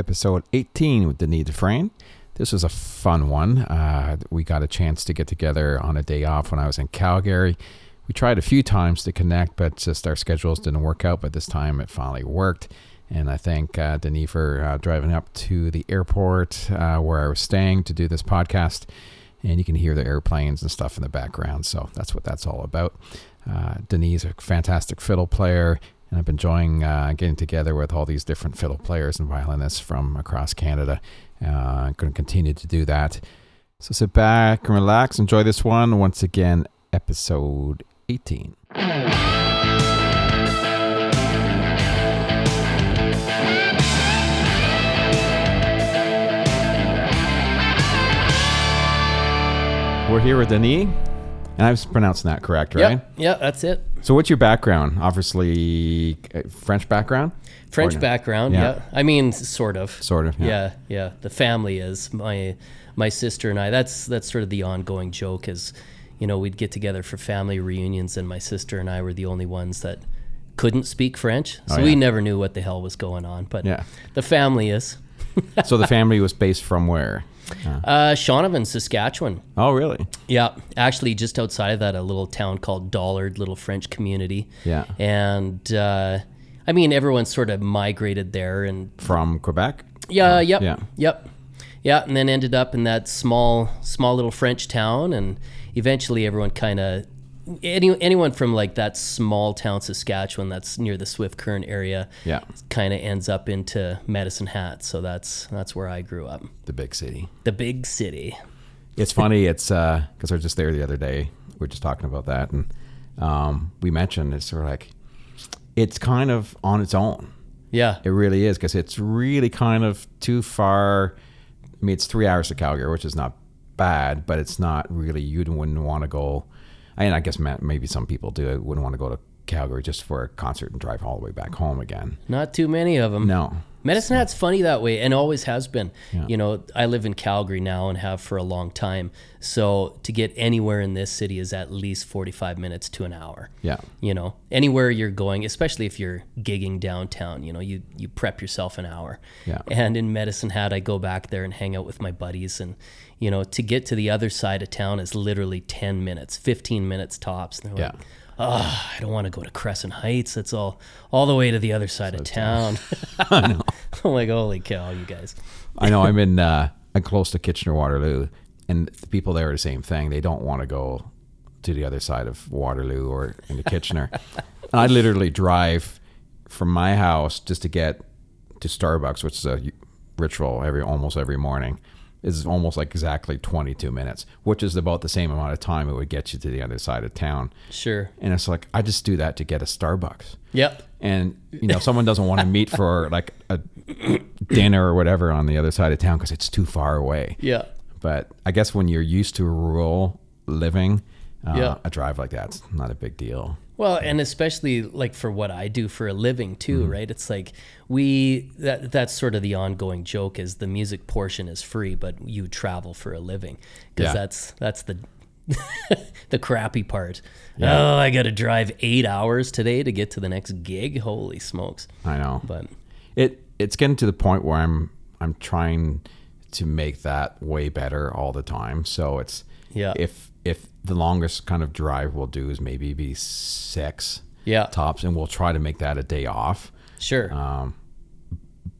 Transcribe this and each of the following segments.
episode 18 with Denis Dufresne. This was a fun one. Uh, we got a chance to get together on a day off when I was in Calgary. We tried a few times to connect, but just our schedules didn't work out. But this time it finally worked. And I thank uh, Denis for uh, driving up to the airport uh, where I was staying to do this podcast. And you can hear the airplanes and stuff in the background. So that's what that's all about. Uh, a fantastic fiddle player, and I've been enjoying uh, getting together with all these different fiddle players and violinists from across Canada. Uh, I'm going to continue to do that. So sit back and relax, enjoy this one. Once again, episode 18. We're here with Denis, and I was pronouncing that correct, right? Yep, yeah, that's it. So, what's your background? Obviously, uh, French background. French no? background, Yeah. yeah. I mean, sort of. Sort of, yeah. Yeah. yeah, The family is my my sister and I. That's that's sort of the ongoing joke is, you know, we'd get together for family reunions, and my sister and I were the only ones that couldn't speak French, so Oh, yeah. we never knew what the hell was going on. But Yeah. the family is so the family was based from where? Uh, Shaunavon, Saskatchewan. Oh, really? Yeah, actually, just outside of that, a little town called Dollard, little French community. Yeah. and uh, I mean, everyone sort of migrated there, and From Quebec? yeah, yep, yeah. yep, yeah, and then ended up in that small, small little French town, and eventually everyone kind of. Any, anyone from like that small town Saskatchewan that's near the Swift Current area Yeah. kind of ends up into Medicine Hat so that's that's where I grew up The big city. the big city It's funny. It's because I was just there the other day. We are just talking about that, and um, we mentioned it's sort of like it's kind of on its own. yeah It really is because it's really kind of too far. I mean, it's three hours to Calgary, which is not bad, but it's not really. You wouldn't want to go. I mean, I guess maybe some people do. Wouldn't want to go to Calgary just for a concert and drive all the way back home again. not too many of them No. Medicine Hat's funny that way and always has been. Yeah. You know, I live in Calgary now and have for a long time. So to get anywhere in this city is at least 45 minutes to an hour. Yeah. You know, anywhere you're going, especially if you're gigging downtown, you know, you, you prep yourself an hour. Yeah. And in Medicine Hat, I go back there and hang out with my buddies. And, you know, to get to the other side of town is literally 10 minutes, 15 minutes tops. And they're Yeah. like, oh, I don't want to go to Crescent Heights. That's all, all the way to the other side of town. I'm like, holy cow, you guys. I know I'm in uh, I'm close to Kitchener Waterloo, and the people there are the same thing. They don't want to go to the other side of Waterloo or into Kitchener. and I literally drive from my house just to get to Starbucks, which is a ritual every almost every morning. Is almost like exactly 22 minutes, which is about the same amount of time it would get you to the other side of town. Sure. And it's like I just do that to get a Starbucks Yep. and you know someone doesn't want to meet for like a dinner or whatever on the other side of town because it's too far away Yeah. but i guess when you're used to rural living uh, Yeah. a drive like that's not a big deal Well, and especially like for what I do for a living too, Mm-hmm. right? It's like we that that's sort of the ongoing joke is the music portion is free, but you travel for a living because Yeah. that's that's the the crappy part. Oh, I got to drive eight hours today to get to the next gig. Holy smokes! i know But it it's getting to the point where i'm i'm trying to make that way better all the time so it's Yeah. if the longest kind of drive we'll do is maybe be six yeah, tops and we'll try to make that a day off sure. Um,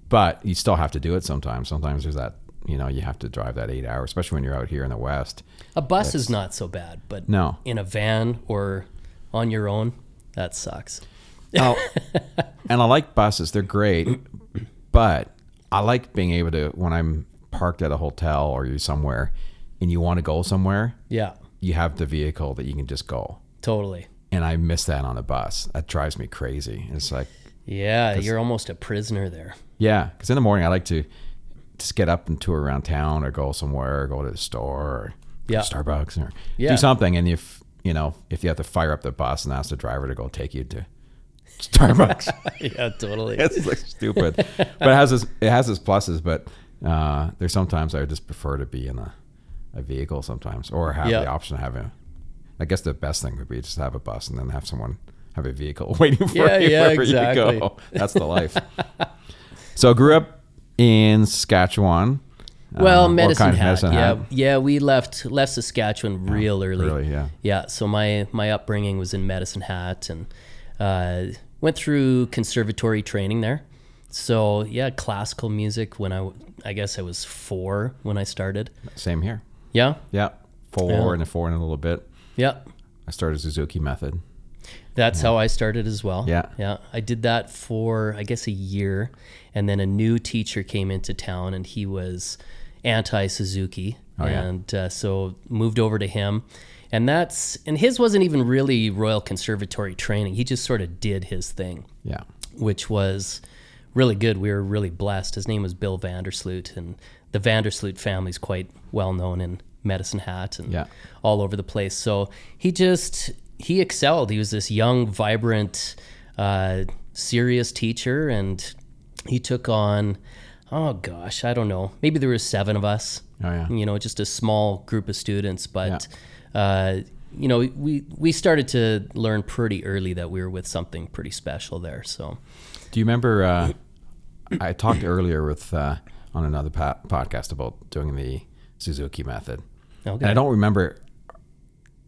but you still have to do it sometimes. Sometimes there's that, you know, you have to drive that eight hours, especially when you're out here in the West. a bus is not so bad, but No. in a van or on your own, that sucks. Oh, and I like buses; they're great. But I like being able to when I'm parked at a hotel or you're somewhere, and you want to go somewhere, Yeah, you have the vehicle that you can just go. totally. And I miss that on a bus. That drives me crazy. It's like, Yeah, you're almost a prisoner there. yeah, because in the morning I like to just get up and tour around town or go somewhere, or go to the store, or Yeah. Starbucks, or Yeah. do something. And if you know, if you have to fire up the bus and ask the driver to go take you to Starbucks, yeah, totally. it's like stupid. But it has its it has its pluses. But uh, there's sometimes I just prefer to be in a, a vehicle sometimes, or have Yeah. the option have a. I guess the best thing would be just have a bus and then have someone have a vehicle waiting for Yeah, you yeah, wherever exactly. you go. That's the life. so I grew up in Saskatchewan. Well, Um, Medicine kind of Hat. Medicine yeah, Hat. yeah. We left left Saskatchewan real early. Really, yeah. Yeah. So my my upbringing was in Medicine Hat, and uh, went through conservatory training there. So yeah, classical music. When I I guess I was four when I started. Same here. Yeah. Yeah, four Yeah. and a four and a little bit. Yeah. I started Suzuki method. That's how I started as well. Yeah. Yeah. I did that for, I guess, a year. And then a new teacher came into town and he was anti Suzuki. Oh, yeah. and uh, so moved over to him. And that's, and his wasn't even really Royal Conservatory training. He just sort of did his thing, Yeah, which was really good. We were really blessed. His name was Bill Vandersloot. And the Vandersloot family is quite well known in Medicine Hat and Yeah. all over the place. So he just he excelled. He was this young, vibrant, uh, serious teacher, and he took on. Oh gosh, I don't know. Maybe there was seven of us. Oh, yeah. You know, just a small group of students, but. Uh, you know, we we started to learn pretty early that we were with something pretty special there. So, Do you remember? Uh, I talked earlier with uh, on another po- podcast about doing the Suzuki method, okay, and I don't remember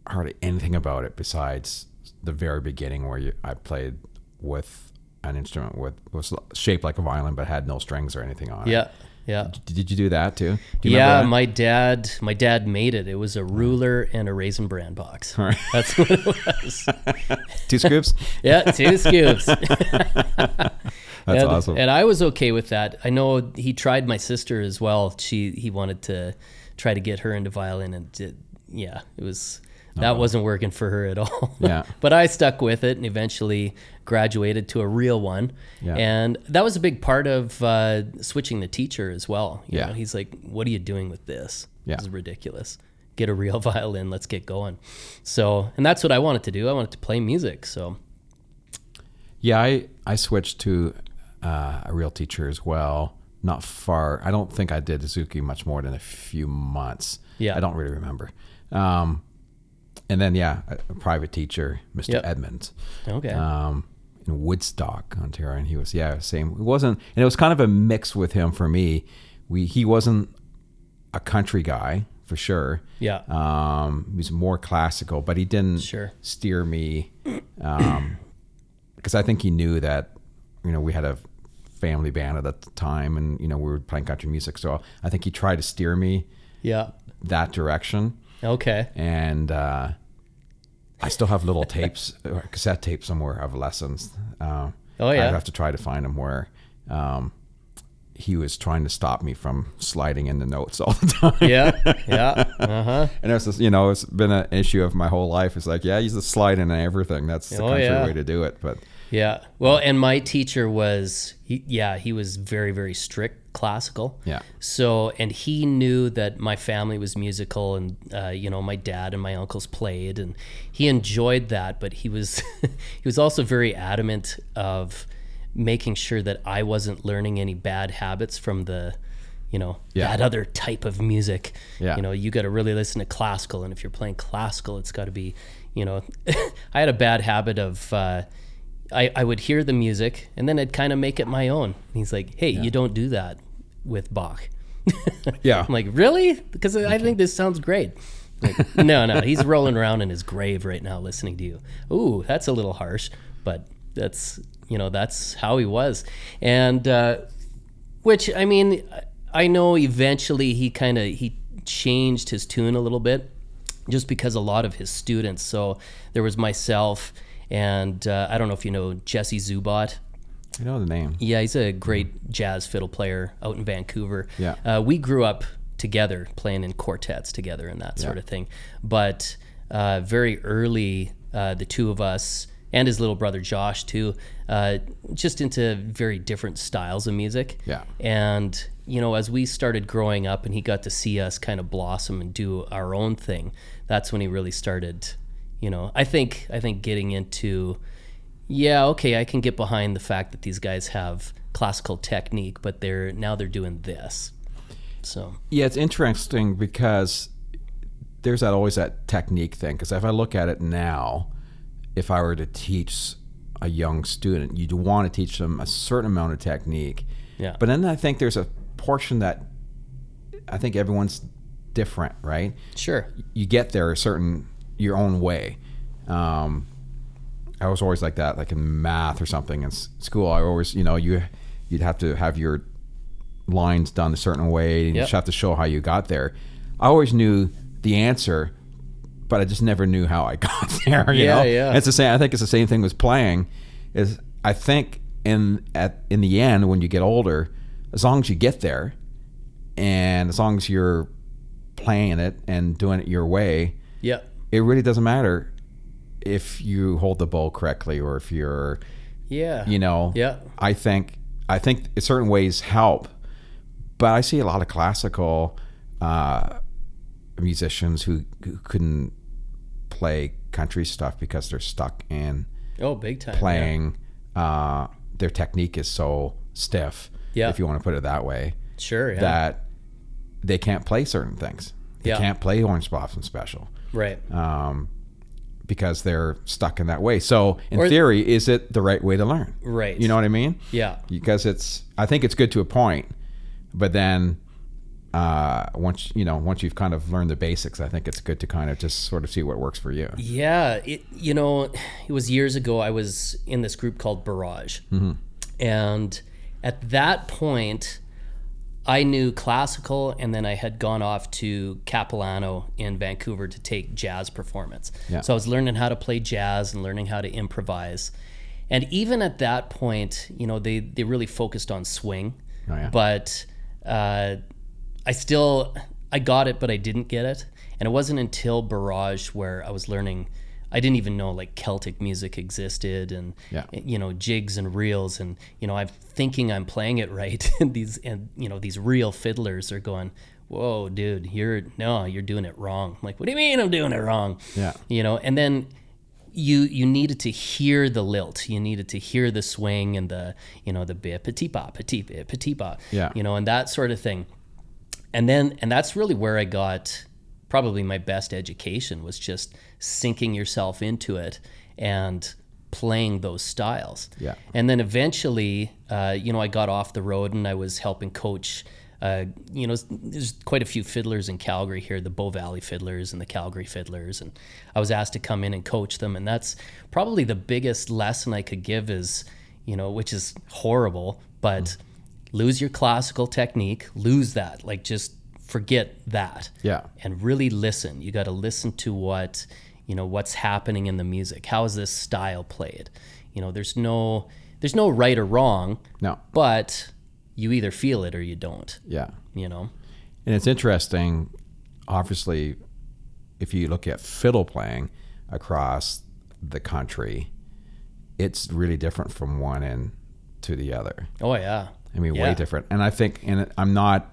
hardly anything about it besides the very beginning where you, I played with an instrument with was shaped like a violin but had no strings or anything on it. yeah, yeah. D- Did you do that too? Do you yeah, that? my dad, my dad made it. It was a ruler and a raisin bran box. Right. That's what it was. Two scoops. yeah, two scoops. That's and, awesome. And I was okay with that. I know he tried my sister as well. She he wanted to try to get her into violin, and did, yeah, it was that wasn't working for her at all. Yeah. but I stuck with it and eventually graduated to a real one. Yeah. And that was a big part of uh, switching the teacher as well. You Yeah. know, he's like, "What are you doing with this? Yeah. This is ridiculous." Get a real violin. Let's get going. So, and that's what I wanted to do. I wanted to play music. So, Yeah, I, I switched to uh, a real teacher as well. Not far. I don't think I did Suzuki much more than a few months. Yeah. I don't really remember. Um, and then yeah, a, a private teacher, Mr. Yep. Edmonds, okay. um, in Woodstock, Ontario, and he was yeah same. It wasn't, and it was kind of a mix with him for me. We he wasn't a country guy for sure. yeah. Um, he was more classical, but he didn't Sure. steer me um, because I think he knew that you know we had a family band at the time, and you know we were playing country music. So I think he tried to steer me yeah. that direction, Okay. and uh, I still have little tapes, or cassette tapes somewhere of lessons. Uh, Oh, yeah. I have to try to find them where. Um, he was trying to stop me from sliding in the notes all the time. Yeah. Yeah. Uh huh. And it's just, you know, it's been an issue of my whole life. It's like, yeah, he's the slide in everything. That's the Oh, country yeah. way to do it. But Yeah. Well, and my teacher was, he, yeah, he was very, very strict classical. yeah, So, and he knew that my family was musical, and uh, you know, my dad and my uncles played, and he enjoyed that. But he was, he was also very adamant of making sure that I wasn't learning any bad habits from the, you know, Yeah. that other type of music. Yeah. You know, you got to really listen to classical, and if you're playing classical, it's got to be, you know, I had a bad habit of. Uh, I, I would hear the music and then I'd kind of make it my own. And he's like, hey, you don't do that with Bach. yeah, I'm like, really? Because I think this sounds great. Like, no, no, he's rolling around in his grave right now listening to you. Ooh, that's a little harsh, but that's, you know, that's how he was. And, uh, which, I mean, I know eventually he kind of, he changed his tune a little bit just because a lot of his students, so there was myself and uh, I don't know if you know Jesse Zubot. you know the name. Yeah, he's a great jazz fiddle player out in Vancouver. Yeah. Uh, we grew up together playing in quartets together and that sort of thing. But uh, very early, uh, the two of us and his little brother Josh too, uh, just into very different styles of music. Yeah. And you know, as we started growing up, and he got to see us kind of blossom and do our own thing, that's when he really started. You know, I think I think getting into yeah, okay, I can get behind the fact that these guys have classical technique, but they're now they're doing this. So Yeah, it's interesting because there's that always that technique thing. Because if I look at it now, if I were to teach a young student, you'd want to teach them a certain amount of technique. Yeah. But then I think there's a portion that I think everyone's different, right? Sure. You get there a certain your own way. Um, I was always like that, like in math or something in school. I always, you know, you you'd have to have your lines done a certain way, and you Yep. just have to show how you got there. I always knew the answer, but I just never knew how I got there. You Yeah, know? yeah. It's the same. I think it's the same thing with playing. Is I think in at in the end when you get older, as long as you get there, and as long as you're playing it and doing it your way, Yeah. It really doesn't matter if you hold the bow correctly or if you're Yeah. you know Yeah. i think i think in certain ways help but i see a lot of classical uh, musicians who, who couldn't play country stuff because they're stuck in Oh, big time. yeah. playing uh, their technique is so stiff Yeah. if you want to put it that way Sure. Yeah. that they can't play certain things they Yeah. can't play orange blossom special right. um, because they're stuck in that way. So, in Or- theory, is it the right way to learn? Right. You know what I mean? Yeah. Because it's, I think it's good to a point, but then uh, once you know, once you've kind of learned the basics, I think it's good to kind of just sort of see what works for you. Yeah, it you know, it was years ago. I was in this group called Barrage, and at that point, I knew classical, and then I had gone off to Capilano in Vancouver to take jazz performance. Yeah. So I was learning how to play jazz and learning how to improvise. And even at that point, you know, they they really focused on swing, Oh, yeah. but uh, I still I got it, but I didn't get it. And it wasn't until Barrage where I was learning. I didn't even know like Celtic music existed, and Yeah. you know jigs and reels, and you know I'm thinking I'm playing it right, and these and you know these real fiddlers are going, "Whoa, dude, you're no, you're doing it wrong." I'm like, what do you mean I'm doing it wrong? Yeah. you know, and then you you needed to hear the lilt you needed to hear the swing and the you know the bit petit pas petit bit petit pas Yeah. you know and that sort of thing and then and that's really where i got probably my best education was just sinking yourself into it and playing those styles. Yeah. and then eventually uh, you know i got off the road and i was helping coach uh, you know, there's quite a few fiddlers in Calgary here, the Bow Valley Fiddlers and the Calgary Fiddlers, and I was asked to come in and coach them, and that's probably the biggest lesson I could give is, you know, which is horrible, but lose your classical technique, lose that, like just forget that, Yeah. and really listen. You got to listen to what, you know, what's happening in the music. How is this style played? You know, there's no, there's no right or wrong, No. but you either feel it or you don't Yeah. you know And it's interesting, obviously, if you look at fiddle playing across the country, it's really different from one end to the other. oh yeah I mean, Yeah. way different. And I think, and I'm not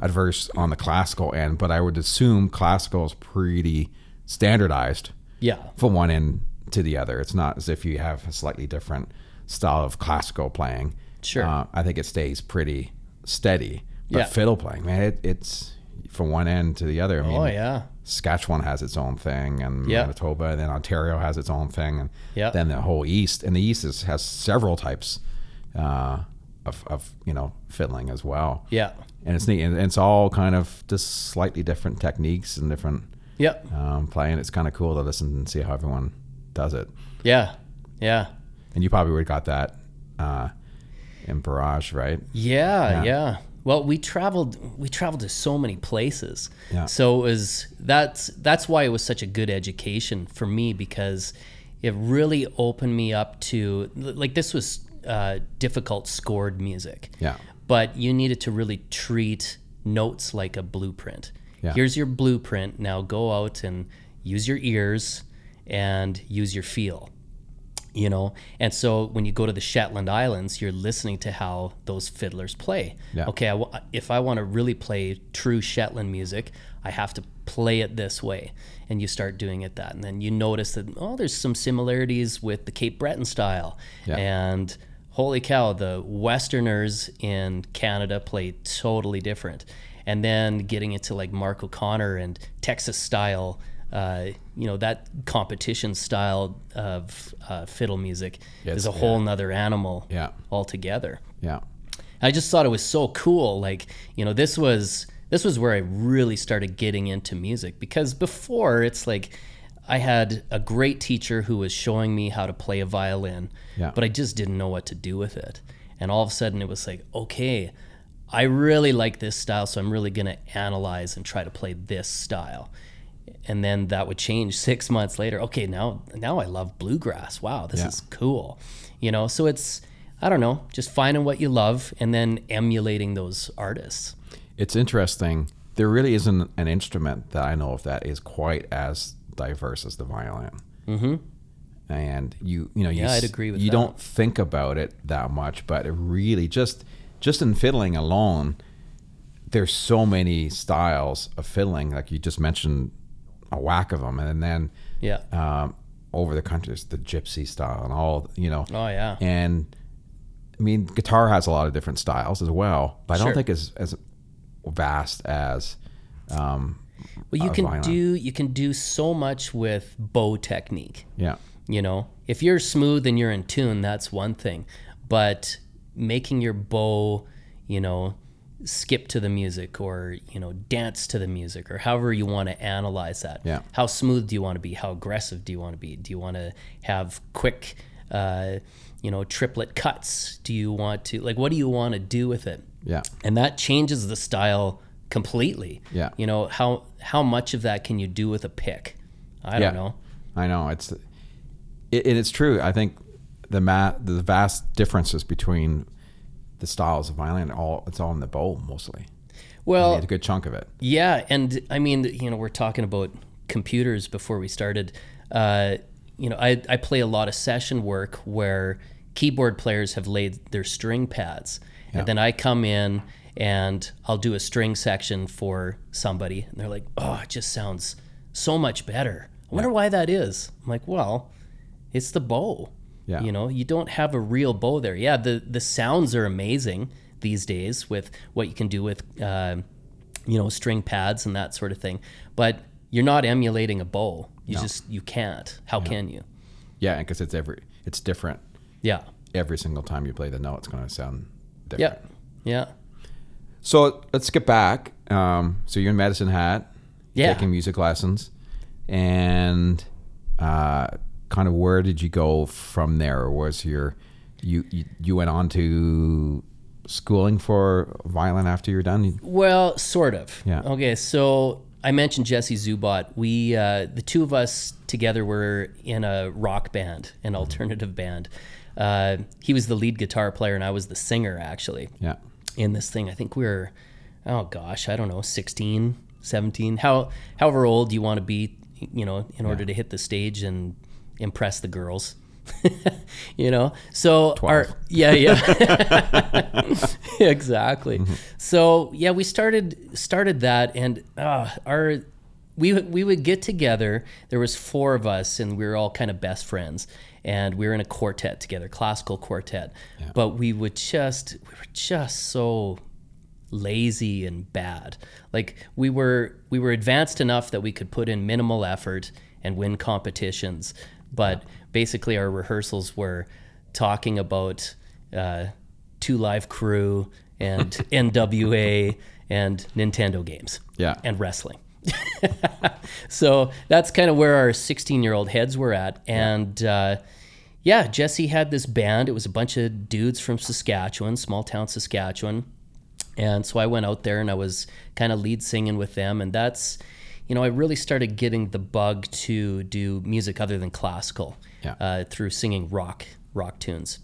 adverse on the classical end, but I would assume classical is pretty standardized yeah from one end to the other. It's not as if you have a slightly different style of classical playing. Sure. Uh, I think it stays pretty steady. But Yeah. fiddle playing, man, it, it's from one end to the other. I mean, oh yeah Saskatchewan has its own thing, and. Manitoba, and then Ontario has its own thing, and then the whole East, and the East is, has several types uh, of, of you know fiddling as well, yeah and it's neat, and it's all kind of just slightly different techniques and different yeah um, playing. It's kind of cool to listen and see how everyone does it, yeah yeah and you probably would have got that uh, in Barrage, right? yeah Yeah. yeah well we traveled we traveled to so many places Yeah. so it was that's that's why it was such a good education for me because it really opened me up to like this was uh, difficult scored music Yeah, but you needed to really treat notes like a blueprint. Yeah. Here's your blueprint. Now go out and use your ears and use your feel. You know, and so when you go to the Shetland Islands, you're listening to how those fiddlers play. Yeah. Okay, I w- if I want to really play true Shetland music, I have to play it this way, and you start doing it that, and then you notice that oh, there's some similarities with the Cape Breton style, Yeah. and holy cow, the Westerners in Canada play totally different. And then getting into like Mark O'Connor and Texas style, uh, you know, that competition style of uh, fiddle music Yes, is a whole nother animal Yeah. altogether. yeah, I just thought it was so cool. Like, you know, this was this was where I really started getting into music because before it's like I had a great teacher who was showing me how to play a violin, Yeah. but I just didn't know what to do with it. And all of a sudden it was like, okay, I really like this style, so I'm really going to analyze and try to play this style. And then that would change 6 months later. Okay, now now I love bluegrass. Wow, this Yeah. is cool. You know, so it's I don't know, just finding what you love and then emulating those artists. It's interesting. There really isn't an instrument that I know of that is quite as diverse as the violin. Mm-hmm. And you, you know, you, Yeah, I'd agree with you that. don't think about it that much, but it really just, just in fiddling alone, there's so many styles of fiddling. Like you just mentioned, a whack of them, and then Yeah. um, over the country, there's the gypsy style and all, you know. Oh yeah. And I mean, guitar has a lot of different styles as well, but I Sure. don't think as as vast as. Um, Well, you can violin. do you can do so much with bow technique. yeah, You know, if you're smooth and you're in tune, that's one thing. But making your bow, you know, skip to the music or, you know, dance to the music or however you want to analyze that. Yeah. How smooth do you want to be? How aggressive do you want to be? Do you want to have quick, uh, you know, triplet cuts? Do you want to, like, what do you want to do with it? yeah, and that changes the style completely. Yeah. You know how how much of that can you do with a pick? I yeah. don't know. I know it's, it, and it's true. I think the ma- the vast differences between the styles of violin all it's all in the bow mostly. Well, a good chunk of it. yeah, and I mean, you know, we're talking about computers before we started. Uh, you know, I I play a lot of session work where keyboard players have laid their string pads, and then I come in and I'll do a string section for somebody, and they're like, "Oh, it just sounds so much better." I wonder why that is. I'm like, well, it's the bow. Yeah. You know, you don't have a real bow there. Yeah, the the sounds are amazing these days with what you can do with, uh, you know, string pads and that sort of thing. But you're not emulating a bow. You just you can't. How can you? Yeah, because it's every it's different Yeah. every single time you play the note. It's going to sound different. Yeah. Yeah. So let's get back. Um, so you're in Medicine Hat, Yeah. taking music lessons, and uh, kind of where did you go from there? Or was your you you, you went on to schooling for violin after you're done? Well, sort of. Yeah. Okay, so I mentioned Jesse Zubot. We, uh, the two of us together, were in a rock band, an alternative band. Uh, he was the lead guitar player, and I was the singer, actually, Yeah, in this thing. I think we were, oh gosh, I don't know, 16, 17, how, however old you want to be, you know, in order to hit the stage and impress the girls. you know, so our yeah, yeah, exactly. So yeah, we started started that, and uh, our we we would get together. There was four of us, and we were all kind of best friends, and we were in a quartet together, classical quartet. But we would just we were just so lazy and bad. Like we were we were advanced enough that we could put in minimal effort and win competitions, but basically our rehearsals were talking about uh, Two Live Crew and NWA and Nintendo games. Yeah. And wrestling. so that's kind of where our 16 year old heads were at. And uh, yeah, Jesse had this band. It was a bunch of dudes from Saskatchewan, small town Saskatchewan. And so I went out there and I was kind of lead singing with them. And that's, you know, I really started getting the bug to do music other than classical Yeah. uh, through singing rock, rock tunes.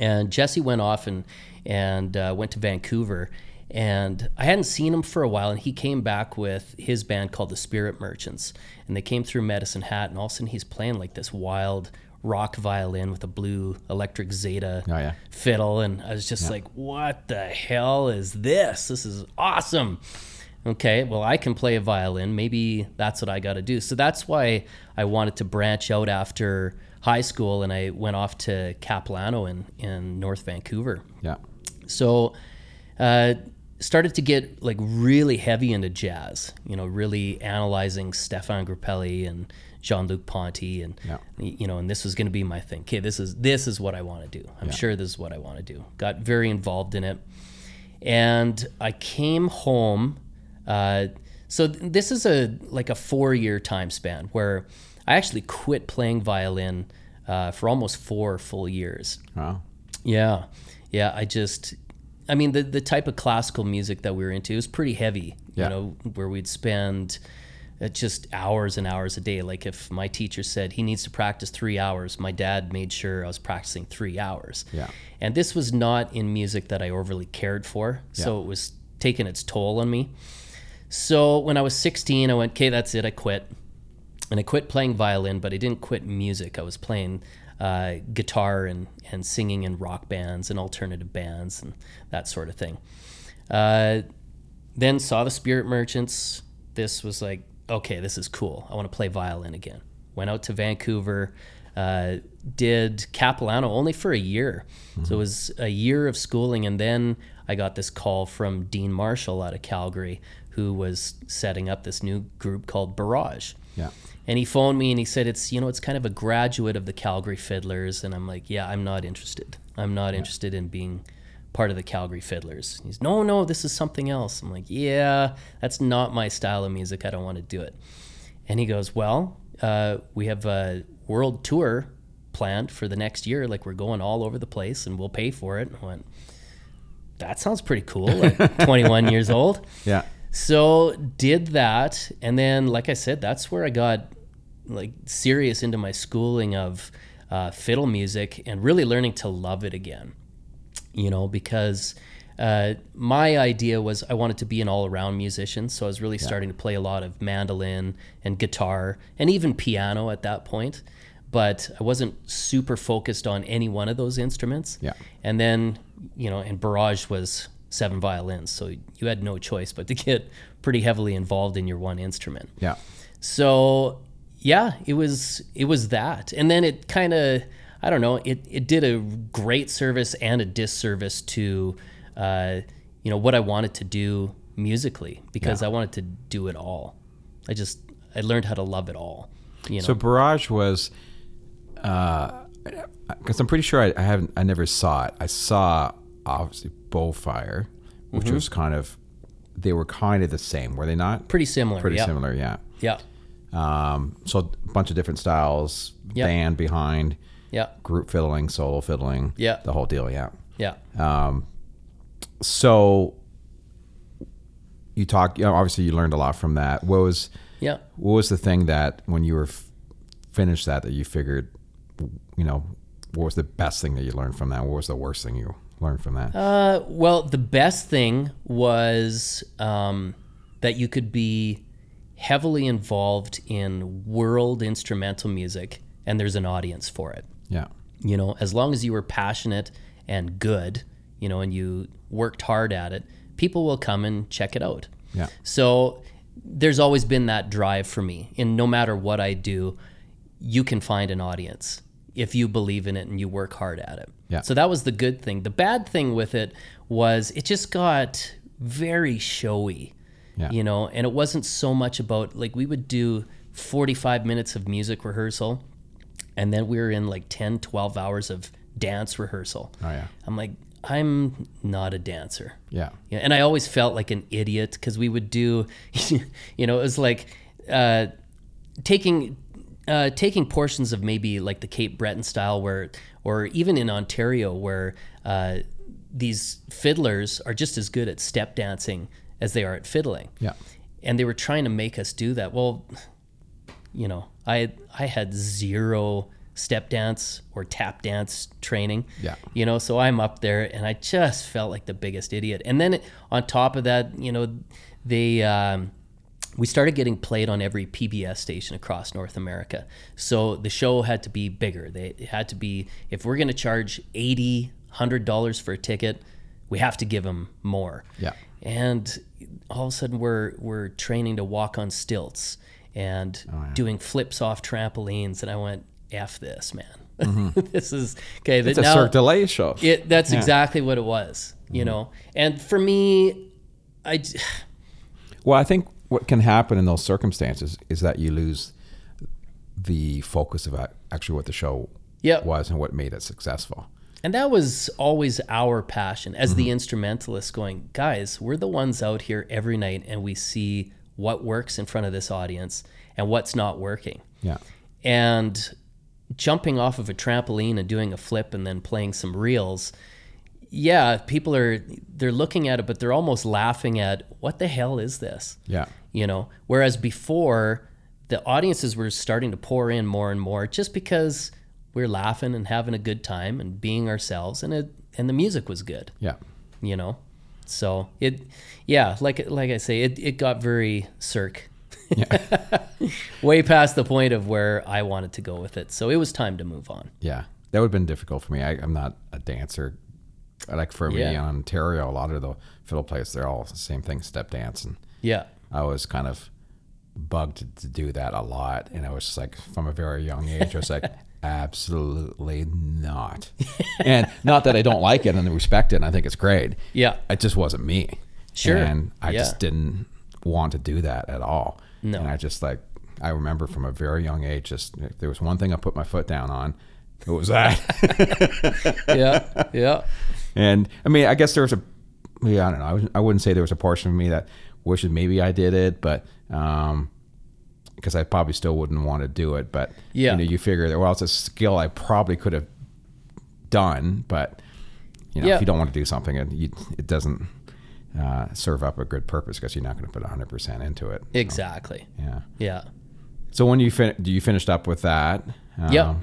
And Jesse went off and, and uh, went to Vancouver. And I hadn't seen him for a while. And he came back with his band called the Spirit Merchants. And they came through Medicine Hat. And all of a sudden he's playing like this wild rock violin with a blue electric Zeta Oh, yeah. fiddle and I was just like what the hell is this this is awesome okay well I can play a violin maybe that's what I got to do so that's why I wanted to branch out after high school and I went off to Capilano in in North Vancouver yeah, so uh, started to get like really heavy into jazz you know really analyzing Stéphane Grappelli and Jean Luc Ponty, and Yeah. you know, and this was going to be my thing. Okay, this is this is what I want to do. I'm Yeah. sure this is what I want to do. Got very involved in it, and I came home. Uh, so th- this is a like a four year time span where I actually quit playing violin uh, for almost four full years. Wow. Yeah, yeah. I just, I mean, the the type of classical music that we were into was pretty heavy. Yeah. You know, where we'd spend uh, just hours and hours a day. Like if my teacher said he needs to practice three hours, my dad made sure I was practicing three hours. Yeah. And this was not in music that I overly cared for, so it was taking its toll on me. So when I was 16, I went, okay, that's it. I quit and I quit playing violin, but I didn't quit music. I was playing uh, guitar and, and singing in rock bands and alternative bands and that sort of thing. Uh, then saw the Spirit Merchants. This was like, okay, this is cool. I want to play violin again. Went out to Vancouver, uh, did Capilano only for a year. So it was a year of schooling. And then I got this call from Dean Marshall out of Calgary, who was setting up this new group called Barrage. Yeah. And he phoned me and he said, it's, you know, it's kind of a graduate of the Calgary Fiddlers. And I'm like, yeah, I'm not interested. I'm not interested in being part of the Calgary Fiddlers. He's, no, no, this is something else. I'm like, yeah, that's not my style of music. I don't want to do it. And he goes, well, uh, we have a world tour planned for the next year. Like we're going all over the place and we'll pay for it. and I went, that sounds pretty cool. Like 21 years old. Yeah. So did that, and then, like I said, that's where I got like serious into my schooling of uh, fiddle music and really learning to love it again. You know, because uh, my idea was I wanted to be an all-around musician, so I was really starting to play a lot of mandolin and guitar and even piano at that point. But I wasn't super focused on any one of those instruments. Yeah. And then, you know, and Barrage was seven violins, so you had no choice but to get pretty heavily involved in your one instrument. Yeah. So yeah, it was it was that, and then it kind of I don't know it it did a great service and a disservice to uh, you know what I wanted to do musically because I wanted to do it all. I just I learned how to love it all. You know. So Barrage was, because I'm pretty sure I, I haven't, I never saw it. I saw obviously Bowfire, which Mm-hmm. was kind of, they were kind of the same, were they not? pretty similar. Pretty yeah. similar, yeah. Yeah. Um, so a bunch of different styles, Yep. band behind, Yeah. group fiddling, solo fiddling, Yeah. the whole deal, yeah. Yeah. Um, So you talk, you know, obviously you learned a lot from that. What was, Yeah. what was the thing that when you were f- finished that that you figured, you know, what was the best thing that you learned from that? What was the worst thing you learned from that? Uh, well, the best thing was um, that you could be heavily involved in world instrumental music, and there's an audience for it. yeah, You know, as long as you were passionate and good, you know, and you worked hard at it, people will come and check it out. yeah, So there's always been that drive for me. And no matter what I do, you can find an audience if you believe in it and you work hard at it. Yeah. So that was the good thing. The bad thing with it was it just got very showy. Yeah. You know, and it wasn't so much about like we would do 45 minutes of music rehearsal and then we were in like 10, 12 hours of dance rehearsal. Oh, yeah. I'm like I'm not a dancer. yeah, Yeah, and I always felt like an idiot because we would do, you know, it was like uh, taking uh, taking portions of maybe like the Cape Breton style, where or even in Ontario, where uh, these fiddlers are just as good at step dancing as they are at fiddling. yeah, And they were trying to make us do that. Well, you know, I I had zero step dance or tap dance training. Yeah. You know, so I'm up there and I just felt like the biggest idiot. And then on top of that, you know, they um, we started getting played on every PBS station across North America. So the show had to be bigger. They it had to be if we're going to charge 80 100 dollars for a ticket, we have to give them more yeah, and all of a sudden we're we're training to walk on stilts and oh, doing flips off trampolines and I went f this man mm-hmm. this is okay it's a now Cirque du show. it that's exactly what it was you mm-hmm. know and for me I. Well, I think what can happen in those circumstances is that you lose the focus of actually what the show Yep. was and what made it successful. And that was always our passion as the mm-hmm. instrumentalists going, guys, we're the ones out here every night and we see what works in front of this audience and what's not working. Yeah. And jumping off of a trampoline and doing a flip and then playing some reels, yeah, people are they're looking at it, but they're almost laughing at what the hell is this? Yeah. You know whereas before the audiences were starting to pour in more and more just because we're laughing and having a good time and being ourselves and it and the music was good Yeah. you know so it yeah like like i say it, it got very Cirque yeah. way past the point of where i wanted to go with it so it was time to move on Yeah. That would have been difficult for me. I, I'm not a dancer. Like for me in Ontario, a lot of the fiddle players, they're all the same thing, step dance. And yeah I was kind of bugged to, do that a lot. And I was just like, from a very young age, I was like, absolutely not. and not that I don't like it and respect it and I think it's great. yeah It just wasn't me. Sure. And I Yeah. just didn't want to do that at all. No. And I just like, I remember from a very young age, just if there was one thing I put my foot down on, it was that. yeah yeah and I mean, I guess there was a, yeah, I don't know. I, was, I wouldn't say there was a portion of me that wishes maybe I did it, but, um, because I probably still wouldn't want to do it. But, Yeah. you know, you figure that, well, it's a skill I probably could have done, but, you know, Yeah. if you don't want to do something, it, you, it doesn't uh, serve up a good purpose because you're not going to put 100% into it. exactly Yeah. yeah So when you fin- do you finished up with that? Um, Yeah.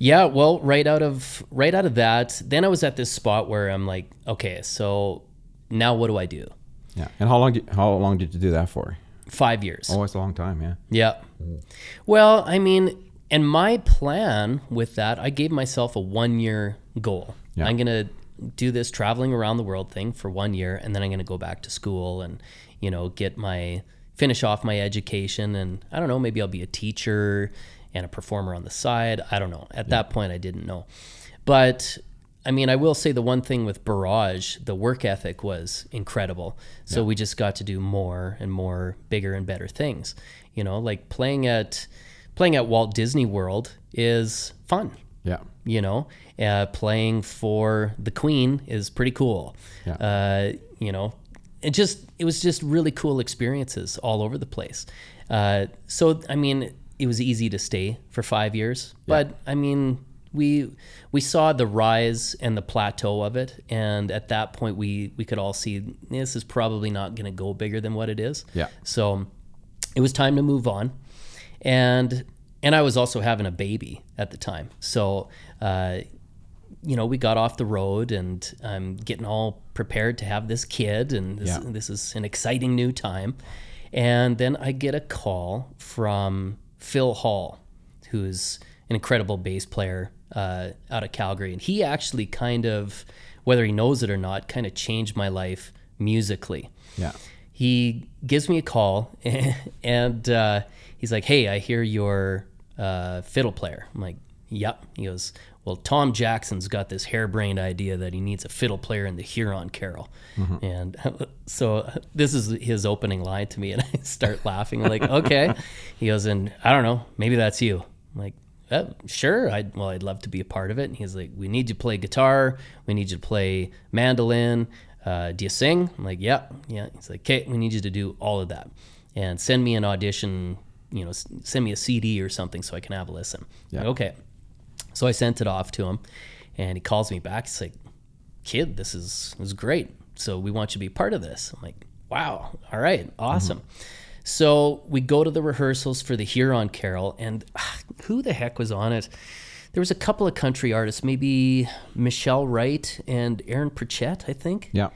Yeah, well, right out of right out of that, then I was at this spot where I'm like, okay, so now what do I do? Yeah. And how long did, how long did you do that for? 5 years. Oh, it's a long time. Yeah. Yeah. Mm. Well, I mean, and my plan with that, I gave myself a 1-year goal. Yeah. I'm going to do this traveling around the world thing for 1 year and then I'm going to go back to school and, you know, get my finish off my education and I don't know, maybe I'll be a teacher and a performer on the side. I don't know. At that point I didn't know. But I mean, I will say the one thing with Barrage, the work ethic was incredible. So we just got to do more and more, bigger and better things. You know, like playing at playing at Walt Disney World is fun. Yeah. You know, uh, playing for the Queen is pretty cool. Yeah. Uh, you know, it just it was just really cool experiences all over the place. Uh, so I mean, it was easy to stay for five years, but I mean, we we saw the rise and the plateau of it, and at that point, we we could all see this is probably not going to go bigger than what it is. Yeah. So it was time to move on, and and I was also having a baby at the time, so. Uh, you know, we got off the road and I'm getting all prepared to have this kid, and this, Yeah. this is an exciting new time. And then I get a call from Phil Hall, who's an incredible bass player uh, out of Calgary. And he actually kind of, whether he knows it or not, kind of changed my life musically Yeah. he gives me a call and uh, he's like, "Hey, I hear you're a fiddle player." I'm like, "Yep." He goes, "Well, Tom Jackson's got this harebrained idea that he needs a fiddle player in the Huron Carol," and so this is his opening line to me, and I start laughing. I'm like, "Okay." He goes, "And I don't know, maybe that's you." I'm like. Uh, sure, I'd well, I'd love to be a part of it. And he's like, "We need you to play guitar. We need you to play mandolin. Uh, do you sing?" I'm like, "Yeah, yeah." He's like, "Okay, we need you to do all of that, and send me an audition. You know, send me a CD or something so I can have a listen." I'm like, okay. So I sent it off to him, and he calls me back. He's like, "Kid, this is this is great. So we want you to be part of this." I'm like, "Wow, all right, awesome." So we go to the rehearsals for the Huron Carol, and ah, who the heck was on it? There was a couple of country artists, maybe Michelle Wright and Aaron Pritchett, I think. Yeah.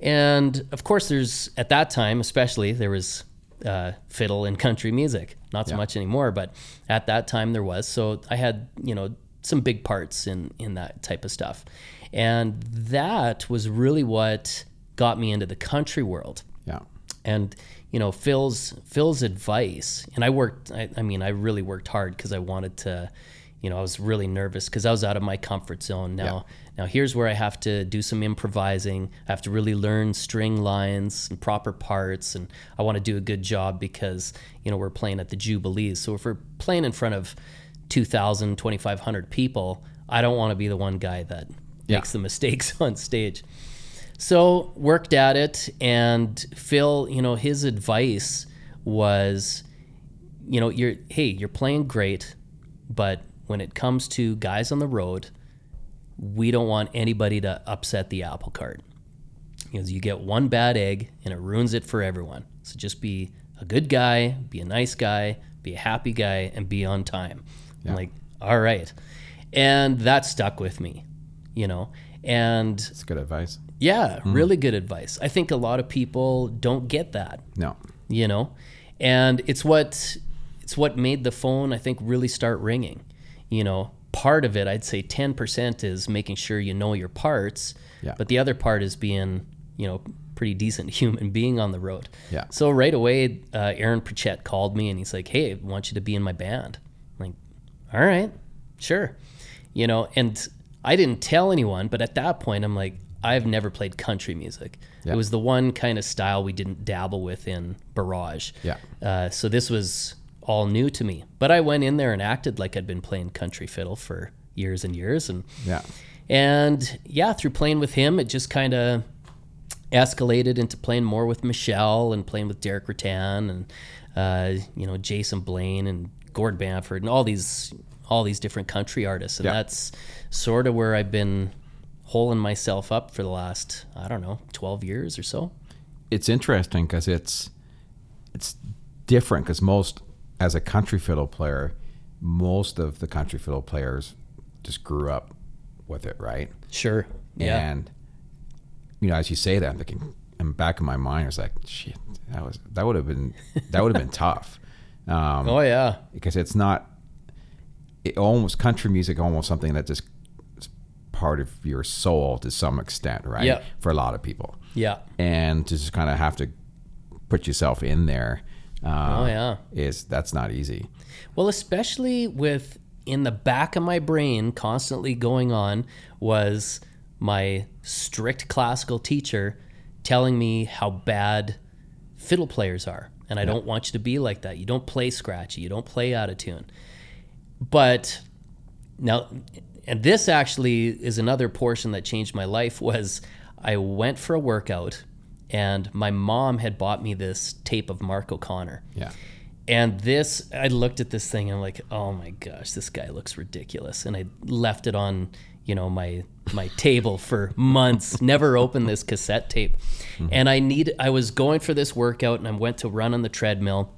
And of course, there's at that time, especially, there was uh, fiddle and country music. Not so Yeah. much anymore, but at that time there was. So I had, you know, some big parts in in that type of stuff, and that was really what got me into the country world Yeah. and you know phil's phil's advice and i worked i, I mean i really worked hard because i wanted to you know i was really nervous because i was out of my comfort zone now Now, here's where I have to do some improvising. I have to really learn string lines and proper parts. And I want to do a good job because, you know, we're playing at the Jubilees. So if we're playing in front of 2,000, 2,500 people, I don't want to be the one guy that Yeah. makes the mistakes on stage. So worked at it, and Phil, you know, his advice was, you know, you're hey, you're playing great, but when it comes to guys on the road, we don't want anybody to upset the apple cart. Because you get one bad egg and it ruins it for everyone. So just be a good guy, be a nice guy, be a happy guy, and be on time. I'm like, all right. And that stuck with me, you know. And It's good advice. Yeah, really good advice. I think a lot of people don't get that, No. you know, and it's what it's what made the phone I think really start ringing. You know, part of it I'd say ten percent is making sure you know your parts, Yeah. but the other part is being you know pretty decent human being on the road. Yeah. So right away, uh, Aaron Pritchett called me and he's like, "Hey, I want you to be in my band." I'm like, all right, sure. You know, and I didn't tell anyone, but at that point, I'm like, I've never played country music. Yeah. It was the one kind of style we didn't dabble with in Barrage. Yeah. Uh, so this was all new to me. But I went in there and acted like I'd been playing country fiddle for years and years. And Yeah. and yeah, through playing with him, it just kind of escalated into playing more with Michelle and playing with Derek Rattan and uh, you know Jason Blaine and Gord Bamford and all these all these different country artists, and Yeah. that's sort of where I've been holing myself up for the last I don't know twelve years or so. It's interesting because it's it's different because most as a country fiddle player, most of the country fiddle players just grew up with it, right? Sure. Yeah. And you know, as you say that, I'm thinking, in the back of my mind, I was like, shit, that was that would have been that would have been tough. Um, oh yeah. because it's not it almost country music almost something that just part of your soul to some extent right Yeah. for a lot of people Yeah. and to just kind of have to put yourself in there uh, Oh, yeah. is that's not easy Well, especially with in the back of my brain constantly going on was my strict classical teacher telling me how bad fiddle players are. And I don't want you to be like that. You don't play scratchy, you don't play out of tune. But now and this actually is another portion that changed my life was I went for a workout and my mom had bought me this tape of Mark O'Connor. yeah And this, I looked at this thing and I'm like, oh my gosh, this guy looks ridiculous. And I left it on, you know, my my table for months. Never opened this cassette tape. Mm-hmm. And I need, I was going for this workout and I went to run on the treadmill,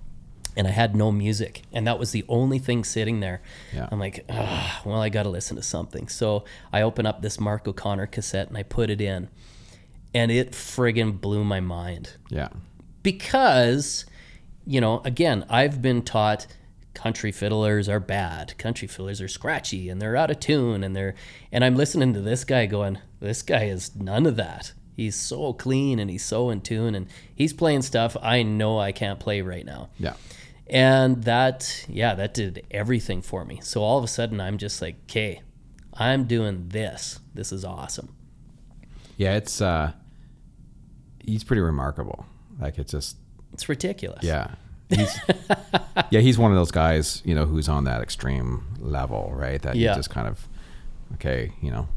and I had no music, and that was the only thing sitting there. Yeah. I'm like, well, I got to listen to something. So I open up this Mark O'Connor cassette and I put it in, and it friggin' blew my mind yeah because you know again i've been taught country fiddlers are bad country fiddlers are scratchy and they're out of tune and they're and i'm listening to this guy going this guy is none of that he's so clean and he's so in tune and he's playing stuff i know i can't play right now yeah and that yeah that did everything for me. So all of a sudden i'm just like okay i'm doing this. This is awesome. Yeah it's uh he's pretty remarkable. Like it's just it's ridiculous. Yeah. He's yeah he's one of those guys you know who's on that extreme level right? That Yeah. you just kind of okay you know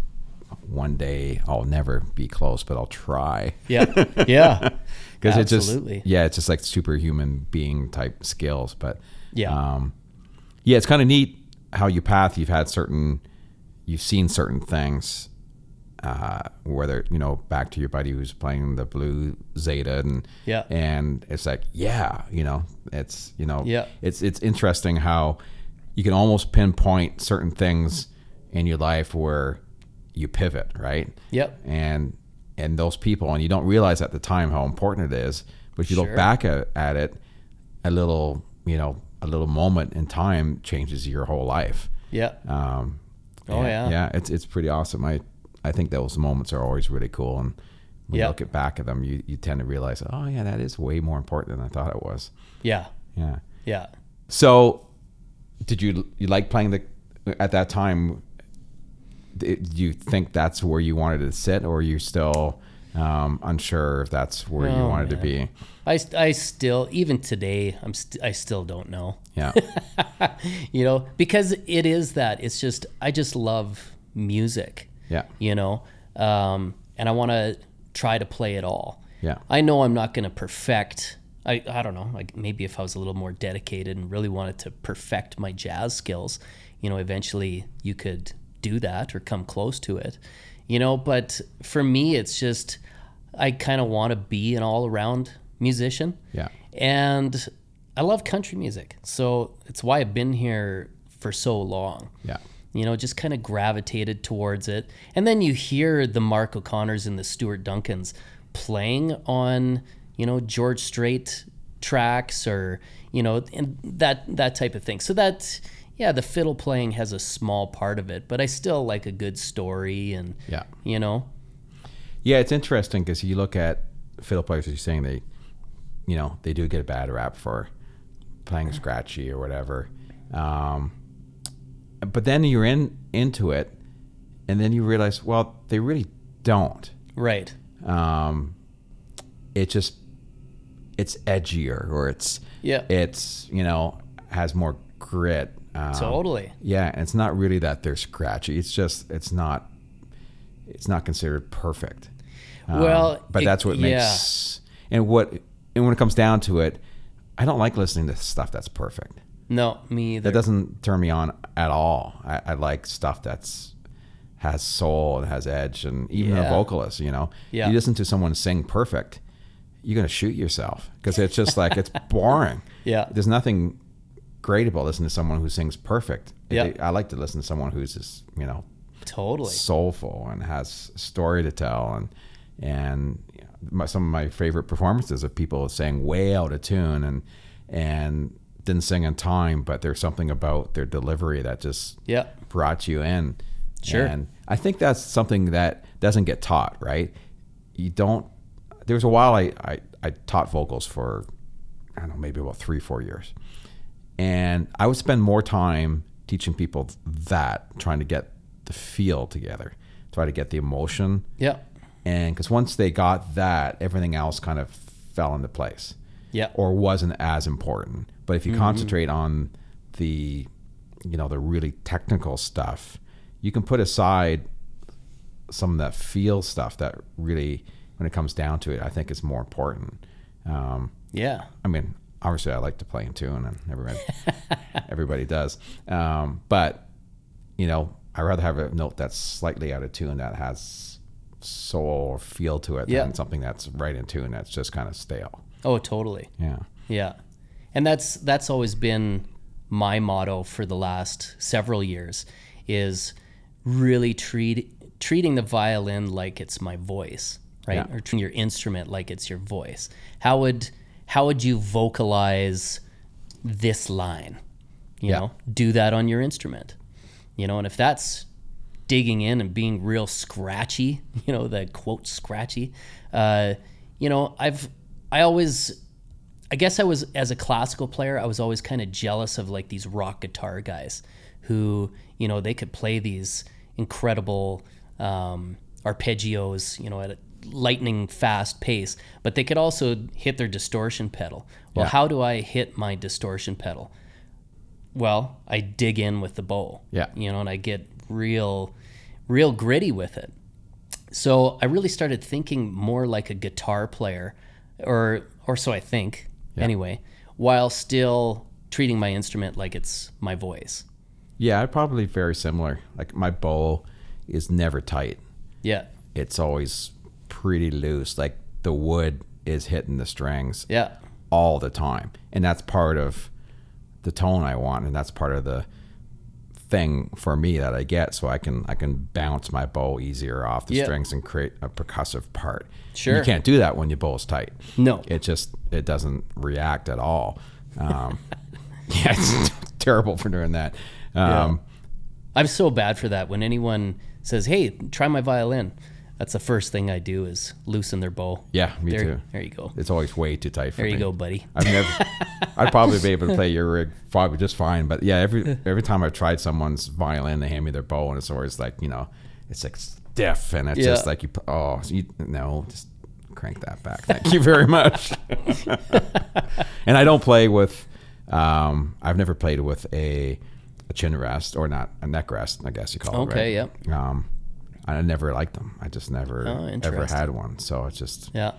one day i'll never be close but i'll try yeah yeah because it's just yeah it's just like superhuman being type skills but Yeah. um yeah it's kind of neat how you path you've had certain you've seen certain things uh whether you know back to your buddy who's playing the blue zeta and Yeah. and it's like yeah you know it's you know Yeah. it's it's interesting how you can almost pinpoint certain things in your life where you pivot right Yep. and and those people and you don't realize at the time how important it is but if you Sure. look back at, at it a little you know a little moment in time changes your whole life Yeah. um Oh, yeah. yeah it's it's pretty awesome i i think those moments are always really cool and when Yeah. you look at back at them you, you tend to realize oh yeah that is way more important than i thought it was Yeah. yeah Yeah. so did you you like playing the at that time it- do you think that's where you wanted to sit, or are you still um, unsure if that's where you Oh, wanted to be? I, I still even today I'm st- I still don't know. Yeah, You know, because it is that. It's just I just love music. yeah, You know, um, and I want to try to play it all. yeah, I know I'm not going to perfect. I, I don't know. Like maybe if I was a little more dedicated and really wanted to perfect my jazz skills, you know, eventually you could do that or come close to it. You know, but for me, it's just I kind of want to be an all around musician. yeah, And I love country music. So it's why I've been here for so long yeah, you know, just kind of gravitated towards it. And then you hear the Mark O'Connors and the Stuart Duncans playing on, you know, George Strait tracks or, you know, and that that type of thing. So that yeah, the fiddle playing has a small part of it, but I still like a good story and yeah. you know, Yeah, it's interesting because you look at fiddle players, as you're saying, they, you know, they do get a bad rap for playing scratchy or whatever. Um, but then you're in into it, and then you realize, well, they really don't. right. Um, it just it's edgier, or it's Yeah. it's you know has more grit. Um, Totally. yeah, and it's not really that they're scratchy. It's just it's not it's not considered perfect. Um, Well, but it- that's what makes and what and when it comes down to it, I don't like listening to stuff that's perfect. No, me either. That doesn't turn me on at all. I, I like stuff that's has soul and has edge, and even a vocalist. You know, Yeah. you listen to someone sing perfect, you're gonna shoot yourself because it's just like it's boring. Yeah. there's nothing great about listening to someone who sings perfect. Yeah. I like to listen to someone who's just you know totally. soulful and has a story to tell and and you know, my, some of my favorite performances of people saying way out of tune and and didn't sing in time but there's something about their delivery that just Yeah. brought you in Sure. and i think that's something that doesn't get taught right you don't there was a while i i, I taught vocals for i don't know maybe about three four years and I would spend more time teaching people that, trying to get the feel together, try to get the emotion, Yeah. and because once they got that, everything else kind of fell into place, Yeah. or wasn't as important. But if you concentrate on the, you know, the really technical stuff, you can put aside some of that feel stuff that really, when it comes down to it, I think is more important. Um, Yeah. I mean, obviously, I like to play in tune, and everybody everybody does. Um, but you know, I rather have a note that's slightly out of tune that has soul or feel to it Yeah. than something that's right in tune that's just kind of stale. Oh, totally. Yeah, Yeah. And that's that's always been my motto for the last several years is really treat treating the violin like it's my voice, right? Yeah. Or treating your instrument like it's your voice. How would how would you vocalize this line? You Yeah. know, do that on your instrument. You know, and if that's digging in and being real scratchy, you know, the quote scratchy, uh, you know, I've I always I guess I was as a classical player, I was always kind of jealous of like these rock guitar guys who, you know, they could play these incredible um, arpeggios, you know, at lightning fast pace, but they could also hit their distortion pedal. Well, Yeah. how do I hit my distortion pedal? Well, I dig in with the bow. Yeah. You know, and I get real real gritty with it. So I really started thinking more like a guitar player, or or so I think anyway, while still treating my instrument like it's my voice. yeah, probably very similar. Like my bow is never tight; Yeah, it's always pretty loose. Like the wood is hitting the strings. yeah, all the time. And that's part of the tone I want and that's part of the thing for me that I get so I can I can bounce my bow easier off the Yeah. strings and create a percussive part. Sure. You can't do that when your bow's tight. No. It just it doesn't react at all. Um, yeah, it's terrible for doing that. Um, I'm so bad for that. When anyone says, "Hey, try my violin," That's the first thing I do is loosen their bow. Yeah, me there, too. There you go. It's always way too tight for There me. There you go, buddy. I've never. I'd probably be able to play your rig probably just fine, but yeah, every every time I've tried someone's violin, they hand me their bow, and it's always like you know, it's like stiff, and it's Yeah. just like you. Oh, so you, no, just crank that back. Thank you very much. and I don't play with. Um, I've never played with a, a chin rest or not a neck rest. I guess you call it. Okay, right? Um, I never liked them. I just never Oh, ever had one. So it's just Yeah.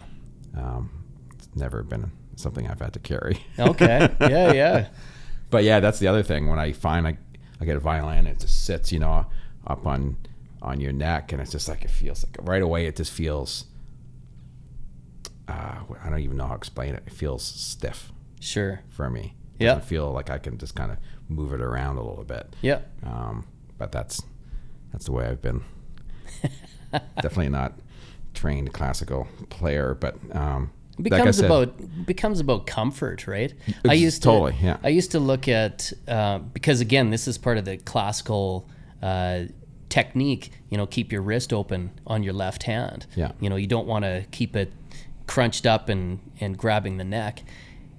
um, it's never been something I've had to carry. Okay. yeah, yeah. But yeah, that's the other thing. When I find I, I get a violin, it just sits, you know, up on on your neck, and it's just like it feels like right away. It just feels. Uh, I don't even know how to explain it. It feels stiff Sure. for me. Yeah. doesn't feel like I can just kind of move it around a little bit. Yeah. Um, but that's that's the way I've been. Definitely not trained classical player, but um, It like becomes said- about becomes about comfort, right? I used to totally, yeah. I used to look at uh, because again, this is part of the classical uh, technique. You know, keep your wrist open on your left hand. Yeah. You know, you don't want to keep it crunched up and and grabbing the neck.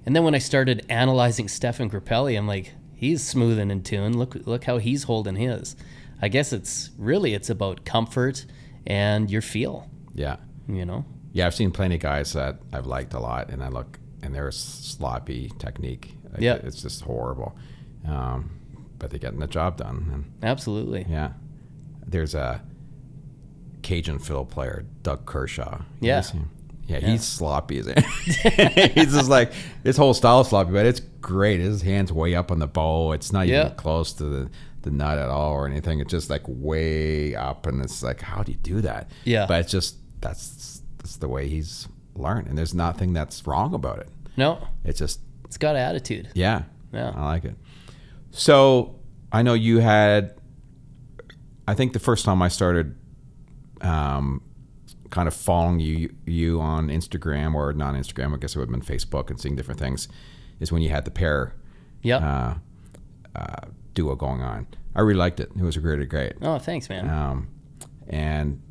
And then when I started analyzing Stéphane Grappelli, I'm like, he's smooth and in tune. Look look how he's holding his. I guess it's really it's about comfort and your feel. yeah. You know. Yeah, I've seen plenty of guys that I've liked a lot, and I look and they're sloppy technique. Like, Yeah. it's just horrible. Um, but they're getting the job done, and Absolutely. yeah, there's a Cajun fiddle player, Doug Kershaw. Yeah. him? Yeah, he's sloppy as he's just like his whole style is sloppy, but it's great. His hands way up on the bow. It's not Yeah. even close to the, the nut at all or anything. It's just like way up, and it's like, how do you do that? Yeah. but it's just that's that's the way he's learned, and there's nothing that's wrong about it. No, It's just it's got attitude. yeah, Yeah. I like it. So I know you had. I think the first time I started, um, kind of following you you on Instagram or not Instagram, I guess it would have been Facebook and seeing different things, is when you had the pair Yeah. uh, uh, duo going on. I really liked it. It was a great. Great. Oh, thanks, man. Um, and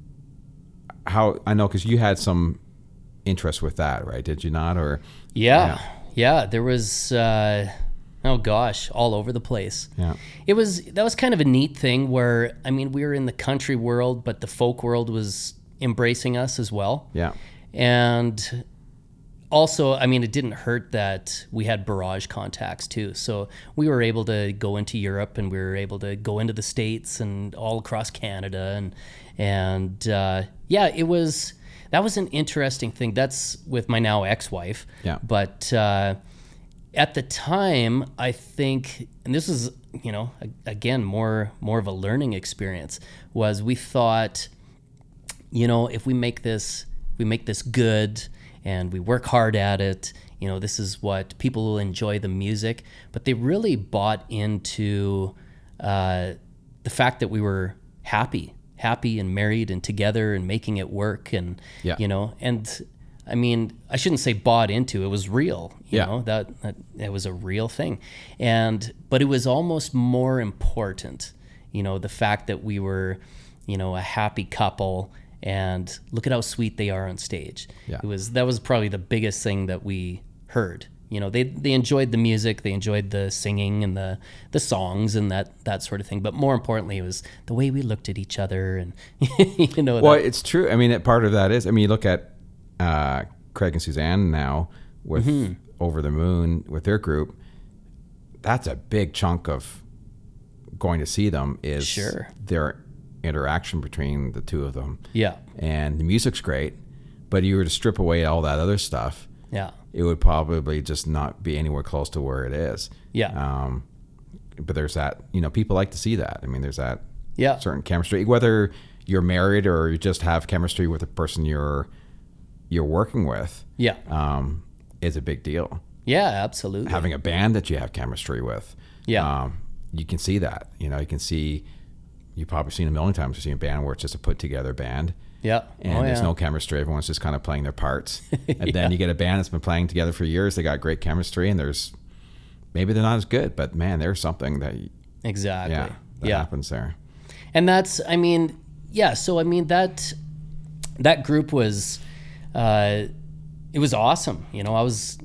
how I know because you had some interest with that, right? Did you not? Or yeah. yeah, There was, uh, oh gosh, all over the place. yeah, It was that was kind of a neat thing where I mean we were in the country world, but the folk world was embracing us as well. yeah, And also, I mean, it didn't hurt that we had Barrage contacts too. So we were able to go into Europe and we were able to go into the States and all across Canada. And, and uh, yeah, it was, that was an interesting thing. That's with my now ex wife. Yeah. But uh, at the time, I think, and this is, you know, again, more, more of a learning experience, was we thought, you know, if we make this, we make this good and we work hard at it, you know, this is what people will enjoy the music. But they really bought into uh, the fact that we were happy, happy and married and together and making it work. And, Yeah. you know, and I mean, I shouldn't say bought into, it was real, you Yeah. know, that, that it was a real thing. And, but it was almost more important, you know, the fact that we were, you know, a happy couple and look at how sweet they are on stage. Yeah. It was that was probably the biggest thing that we heard. You know, they they enjoyed the music, they enjoyed the singing and the the songs and that that sort of thing. But more importantly, it was the way we looked at each other and you know. Well, that- it's true. I mean, part of that is. I mean, you look at uh, Craig and Suzanne now with Mm-hmm. Over the Moon with their group. That's a big chunk of going to see them. Is Sure. their interaction between the two of them, yeah, and the music's great. But you were to strip away all that other stuff, yeah, it would probably just not be anywhere close to where it is. yeah, Um, but there's that, you know, people like to see that. I mean, there's that yeah, certain chemistry, whether you're married or you just have chemistry with the person you're you're working with, yeah, um, is a big deal. yeah. Absolutely. Having a band that you have chemistry with, Yeah. um, you can see that. You know, you can see. You've probably seen a million times. You've seen a band where it's just a put together band. yeah. And oh, there's yeah. no chemistry. Everyone's just kind of playing their parts. And then you get a band that's been playing together for years. They got great chemistry, and there's maybe they're not as good, but man, there's something that exactly. yeah that yeah. happens there. and that's i mean yeah so i mean that that group was, uh, it was awesome. You know, I was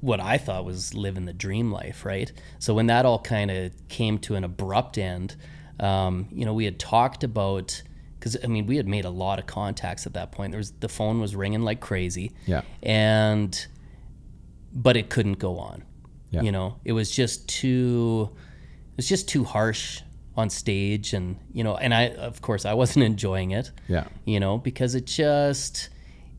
what I thought was living the dream life, right? So when that all kind of came to an abrupt end, um, you know, we had talked about because I mean we had made a lot of contacts at that point. There was the phone was ringing like crazy, Yeah. and but it couldn't go on. Yeah. You know, it was just too, it was just too harsh on stage, and you know, and I of course I wasn't enjoying it Yeah. you know, because it just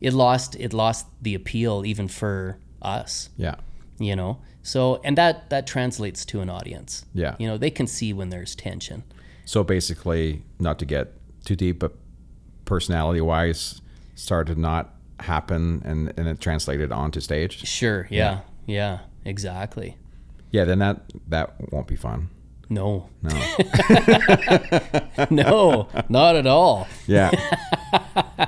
it lost it lost the appeal even for us, Yeah. you know. So and that that translates to an audience. Yeah. You know, they can see when there's tension. So basically, not to get too deep, but personality wise, started to not happen and, and it translated onto stage. Sure, yeah. Yeah, exactly. Yeah, then that that won't be fun. No. No. no, not at all. Yeah.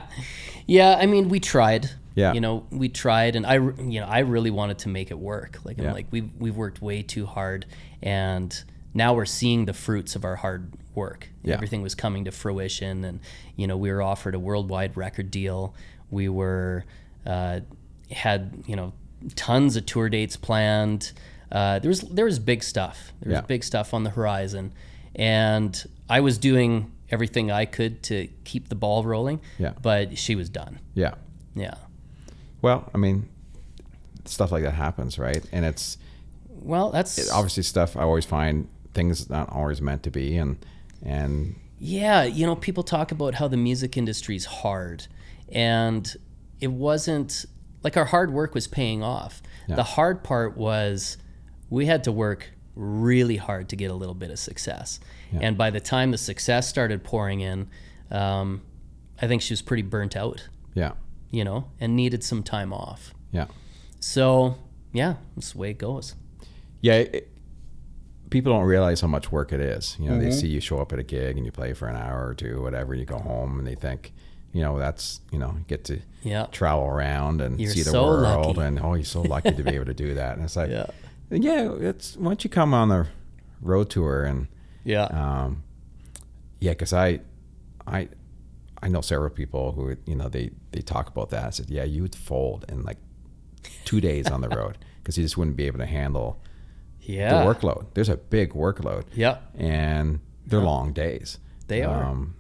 Yeah, I mean, we tried. Yeah. You know, we tried, and I, you know, I really wanted to make it work. Like, I'm Yeah. like, we've we've worked way too hard, and now we're seeing the fruits of our hard work. Yeah. Everything was coming to fruition, and you know, we were offered a worldwide record deal. We were uh, had you know tons of tour dates planned. Uh, there was there was big stuff. There was Yeah. big stuff on the horizon, and I was doing everything I could to keep the ball rolling. Yeah. But she was done. yeah. Yeah. Well, I mean, stuff like that happens, right? And it's Well, that's obviously stuff I always find things not always meant to be, and and yeah. You know, people talk about how the music industry is hard, and it wasn't like our hard work was paying off. Yeah. The hard part was we had to work really hard to get a little bit of success, and by the time the success started pouring in, um, I think she was pretty burnt out. yeah, You know, and needed some time off. yeah, So yeah, that's the way it goes. yeah. It, people don't realize how much work it is. You know, they see you show up at a gig and you play for an hour or two, whatever. and You go home and they think, you know, that's you know, you get to Yeah. travel around and You're see the so world, lucky. and oh, you're so lucky to be able to do that. And it's like, Yeah. yeah, it's once you come on the road tour and Yeah. um, yeah, because I, I, I know several people who you know they they talk about that. I said, yeah, you would fold in like two days on the road because you just wouldn't be able to handle yeah. the workload. There's a big workload, Yeah. and they're long days. They are. Um,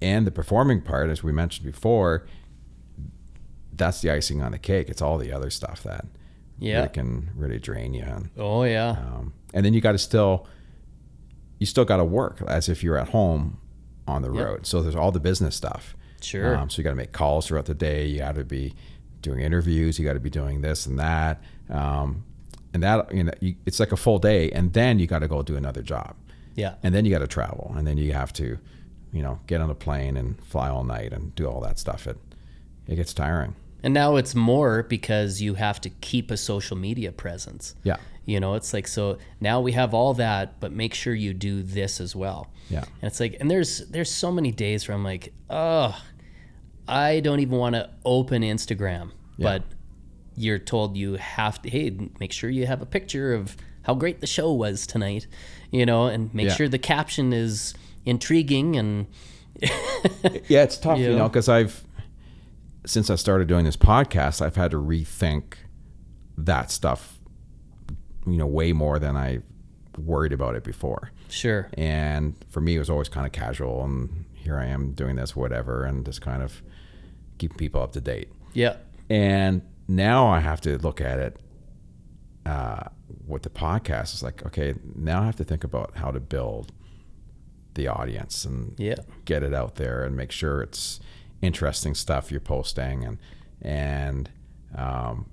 and the performing part, as we mentioned before, that's the icing on the cake. It's all the other stuff that Yeah. really can really drain you. And, Oh yeah. um, and then you got to still, you still got to work as if you're at home on the Yep. road. So there's all the business stuff. Sure. Um, so you got to make calls throughout the day. You got to be doing interviews. You got to be doing this and that. Um, and that you know, you, it's like a full day, and then you got to go do another job, yeah. and then you got to travel, and then you have to, you know, get on a plane and fly all night and do all that stuff. It it gets tiring. And now it's more because you have to keep a social media presence. Yeah. You know, it's like so now we have all that, but make sure you do this as well. Yeah. And it's like and there's there's so many days where I'm like, oh, I don't even want to open Instagram. But you're told you have to hey, make sure you have a picture of how great the show was tonight, you know, and make Yeah. sure the caption is intriguing and Yeah, it's tough, you You know, know? because I've since I started doing this podcast, I've had to rethink that stuff, you know, way more than I worried about it before. sure. And for me, it was always kind of casual, and here I am doing this, whatever, and just kind of keeping people up to date. Yeah. And now I have to look at it uh, with the podcast. It's like, okay, now I have to think about how to build the audience and Yeah. get it out there and make sure it's interesting stuff you're posting and and um,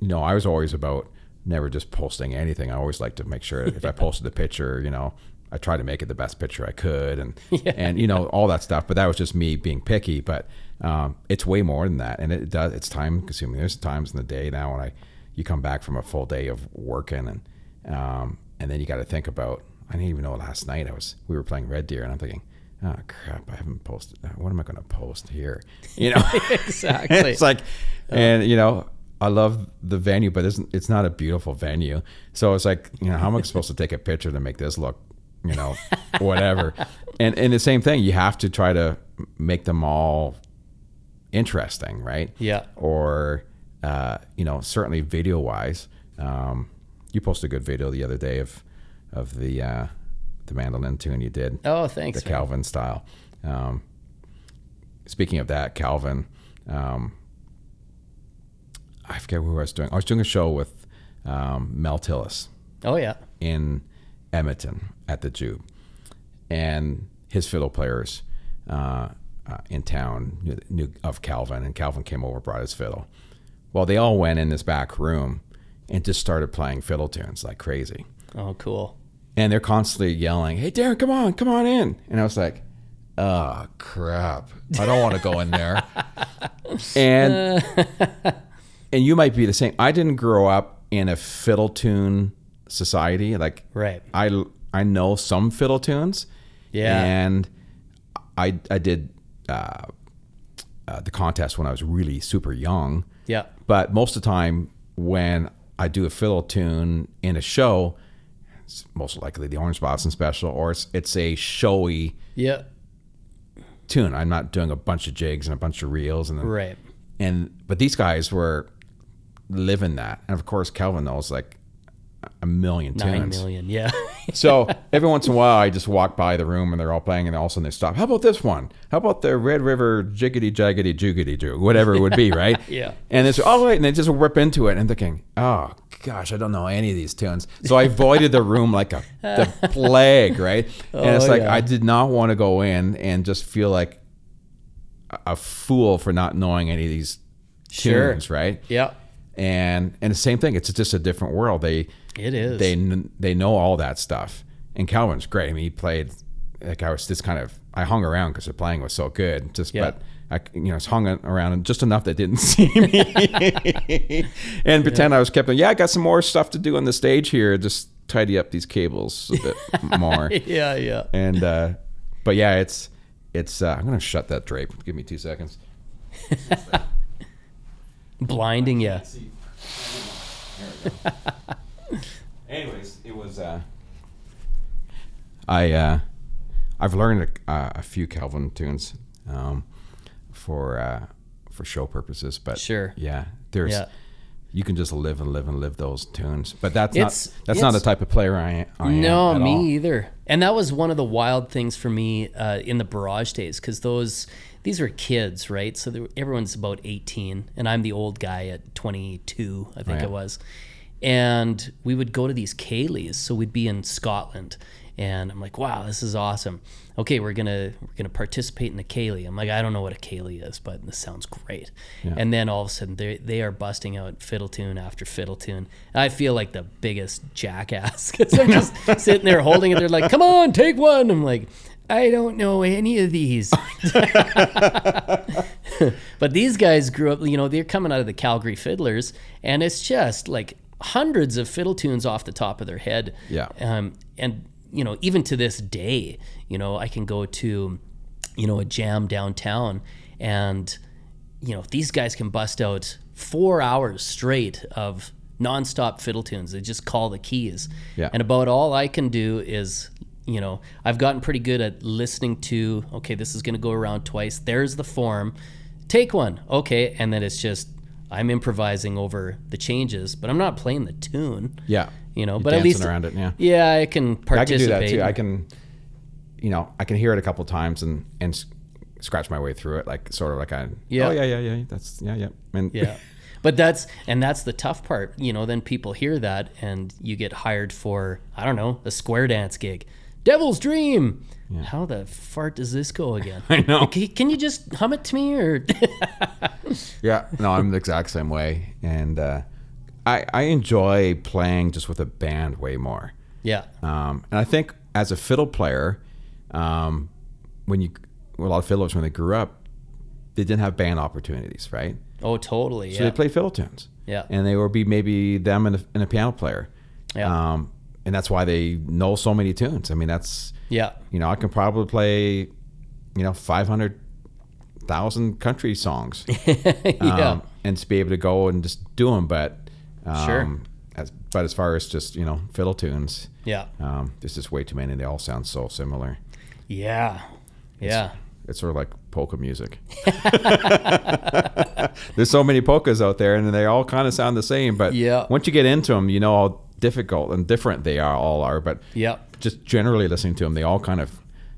you know I was always about never just posting anything. I always like to make sure if I posted a picture, you know, I tried to make it the best picture I could and and you know all that stuff. But that was just me being picky. But um, it's way more than that, and it does. It's time consuming. There's times in the day now when I you come back from a full day of working and um, and then you got to think about. I didn't even know last night I was we were playing Red Deer and I'm thinking, oh crap, I haven't posted. What am I going to post here? You know, Exactly. it's like, and you know, I love the venue, but it's it's not a beautiful venue. So it's like, you know, how am I supposed to take a picture to make this look, you know, whatever? and and the same thing, you have to try to make them all interesting, right? Yeah. Or uh, you know, certainly video wise, um, you posted a good video the other day of of the uh, the mandolin tune you did, Oh, thanks. the man. Calvin style. Um, speaking of that, Calvin, um, I forget who I was doing. I was doing a show with um, Mel Tillis Oh yeah. in Edmonton at the Jube, and his fiddle players uh, uh, in town knew, knew of Calvin, and Calvin came over, brought his fiddle. Well, they all went in this back room and just started playing fiddle tunes like crazy, Oh, cool. and they're constantly yelling, "Hey, Darren, come on, come on in!" And I was like, "Oh crap, I don't want to go in there." and and you might be the same. I didn't grow up in a fiddle tune society. Like Right. I I know some fiddle tunes. Yeah. And I I did uh, uh, the contest when I was really super young. Yeah. But most of the time when I do a fiddle tune in a show, it's most likely the Orange Blossom special, or it's it's a showy Yeah. tune. I'm not doing a bunch of jigs and a bunch of reels and then Right. and but these guys were living that and of course calvin knows like a million Nine tunes million. Yeah. so every once in a while i just walk by the room and they're all playing and all of a sudden they stop how about this one how about the red river jiggity jaggedy joogity joo whatever it would be right Yeah. and it's all right and they just rip into it and thinking oh gosh i don't know any of these tunes so i avoided the room like a the plague right and oh, it's Oh, like yeah. i did not want to go in and just feel like a- a fool for not knowing any of these Sure. tunes, right? yeah. And and the same thing. It's just a different world. They It is. they they know all that stuff. And Calvin's great. I mean, he played like I was just kind of I hung around because the playing was so good. Just Yeah. but I you know was hung around just enough that didn't see me and pretend I was kept. Yeah, I got some more stuff to do on the stage here. Just tidy up these cables a bit more. yeah. Yeah. And uh, but yeah, it's it's. Uh, I'm gonna shut that drape. Give me two seconds. Blinding you. Anyways, it was. Uh, I uh, I've learned a, a few Calvin tunes um, for uh, for show purposes, but Sure. yeah, there's Yeah. You can just live and live and live those tunes, but that's It's- not that's not the type of player I, I am. No, me all. either. And that was one of the wild things for me uh, in the Barrage days because those these were kids, right? So there, everyone's about 18, and I'm the old guy at 22, I think Right. it was. And we would go to these ceilidhs. So we'd be in Scotland, and I'm like, wow, this is awesome. Okay, we're gonna we're gonna participate in a ceilidh. I'm like, I don't know what a ceilidh is, but this sounds great. And then all of a sudden, they they are busting out fiddle tune after fiddle tune. I feel like the biggest jackass because I'm just sitting there holding it. They're like, "Come on, take one." I'm like, I don't know any of these. but these guys grew up, you know, they're coming out of the Calgary Fiddlers, and it's just like hundreds of fiddle tunes off the top of their head. Yeah. Um, and, you know, even to this day, you know, I can go to, you know, a jam downtown and, you know, these guys can bust out four hours straight of nonstop fiddle tunes. They just call the keys. Yeah. And about all I can do is, you know, I've gotten pretty good at listening to, okay, this is going to go around twice. There's the form. Take one. Okay. And then it's just, I'm improvising over the changes, but I'm not playing the tune. Yeah, You know, You're but at least around it. Yeah, yeah, I can I can participate. do that too. I can, you know, I can hear it a couple times and and scratch my way through it, like sort of like I. Yeah. Oh yeah, yeah, yeah. That's yeah, yeah. And yeah but that's and that's the tough part you know then people hear that and you get hired for i don't know a square dance gig devil's dream how the fart does this go again I know. can, can you just hum it to me or Yeah, no, I'm the exact same way, and uh, I I enjoy playing just with a band way more. yeah Um, and I think as a fiddle player, um, when you a lot of fiddlers when they grew up, they didn't have band opportunities, right? oh totally So yeah they play fiddle tunes. Yeah. and they would be maybe them and a, and a piano player. Yeah. um, and that's why they know so many tunes. I mean, that's yeah you know I can probably play, you know, five hundred thousand country songs. yeah um, and to be able to go and just do them. But um, Sure. as, but as far as just you know fiddle tunes, yeah um, there's just way too many. They all sound so similar. yeah yeah it's sort of like polka music. There's so many polkas out there, and they all kind of sound the same. But Yeah. once you get into them, you know how difficult and different they are. All are, but Yep. just generally listening to them, they all kind of,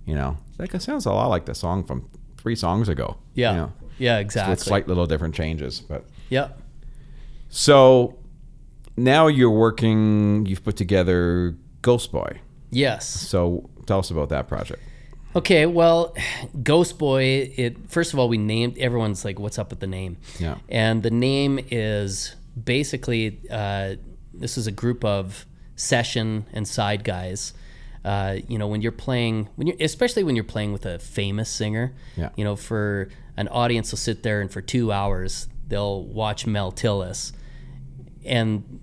you know, like it sounds a lot like the song from three songs ago. Yeah. you know, Yeah, with exactly. slight little different changes. But yeah. so now you're working. You've put together Ghost Boy. Yes. So tell us about that project. Okay, well, Ghost Boy, it first of all we named everyone's like what's up with the name? Yeah. And the name is basically uh, this is a group of session and side guys. Uh, you know, when you're playing, when you especially when you're playing with a famous singer, Yeah. you know, for an audience will sit there and for two hours they'll watch Mel Tillis, and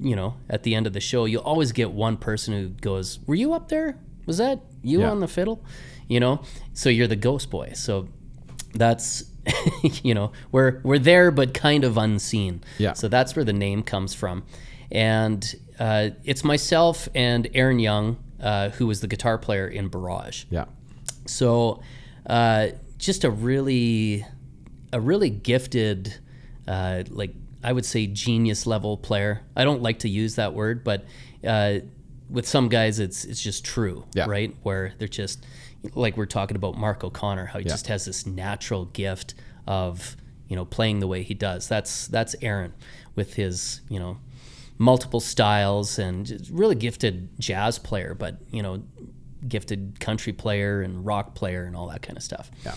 you know, at the end of the show, you'll always get one person who goes, "Were you up there? Was that you Yeah. on the fiddle?" You know, so you're the ghost boy. So that's you know, we're we're there but kind of unseen. Yeah. So that's where the name comes from, and uh, it's myself and Aaron Young, uh, who was the guitar player in Barrage. Yeah. So, uh, just a really, a really gifted, uh, like I would say, genius level player. I don't like to use that word, but uh, with some guys, it's it's just true, Yeah. right? Where they're just like we're talking about Mark O'Connor, how he Yeah. just has this natural gift of you know playing the way he does. That's that's Aaron with his you know multiple styles and really gifted jazz player, but you know gifted country player and rock player and all that kind of stuff. Yeah.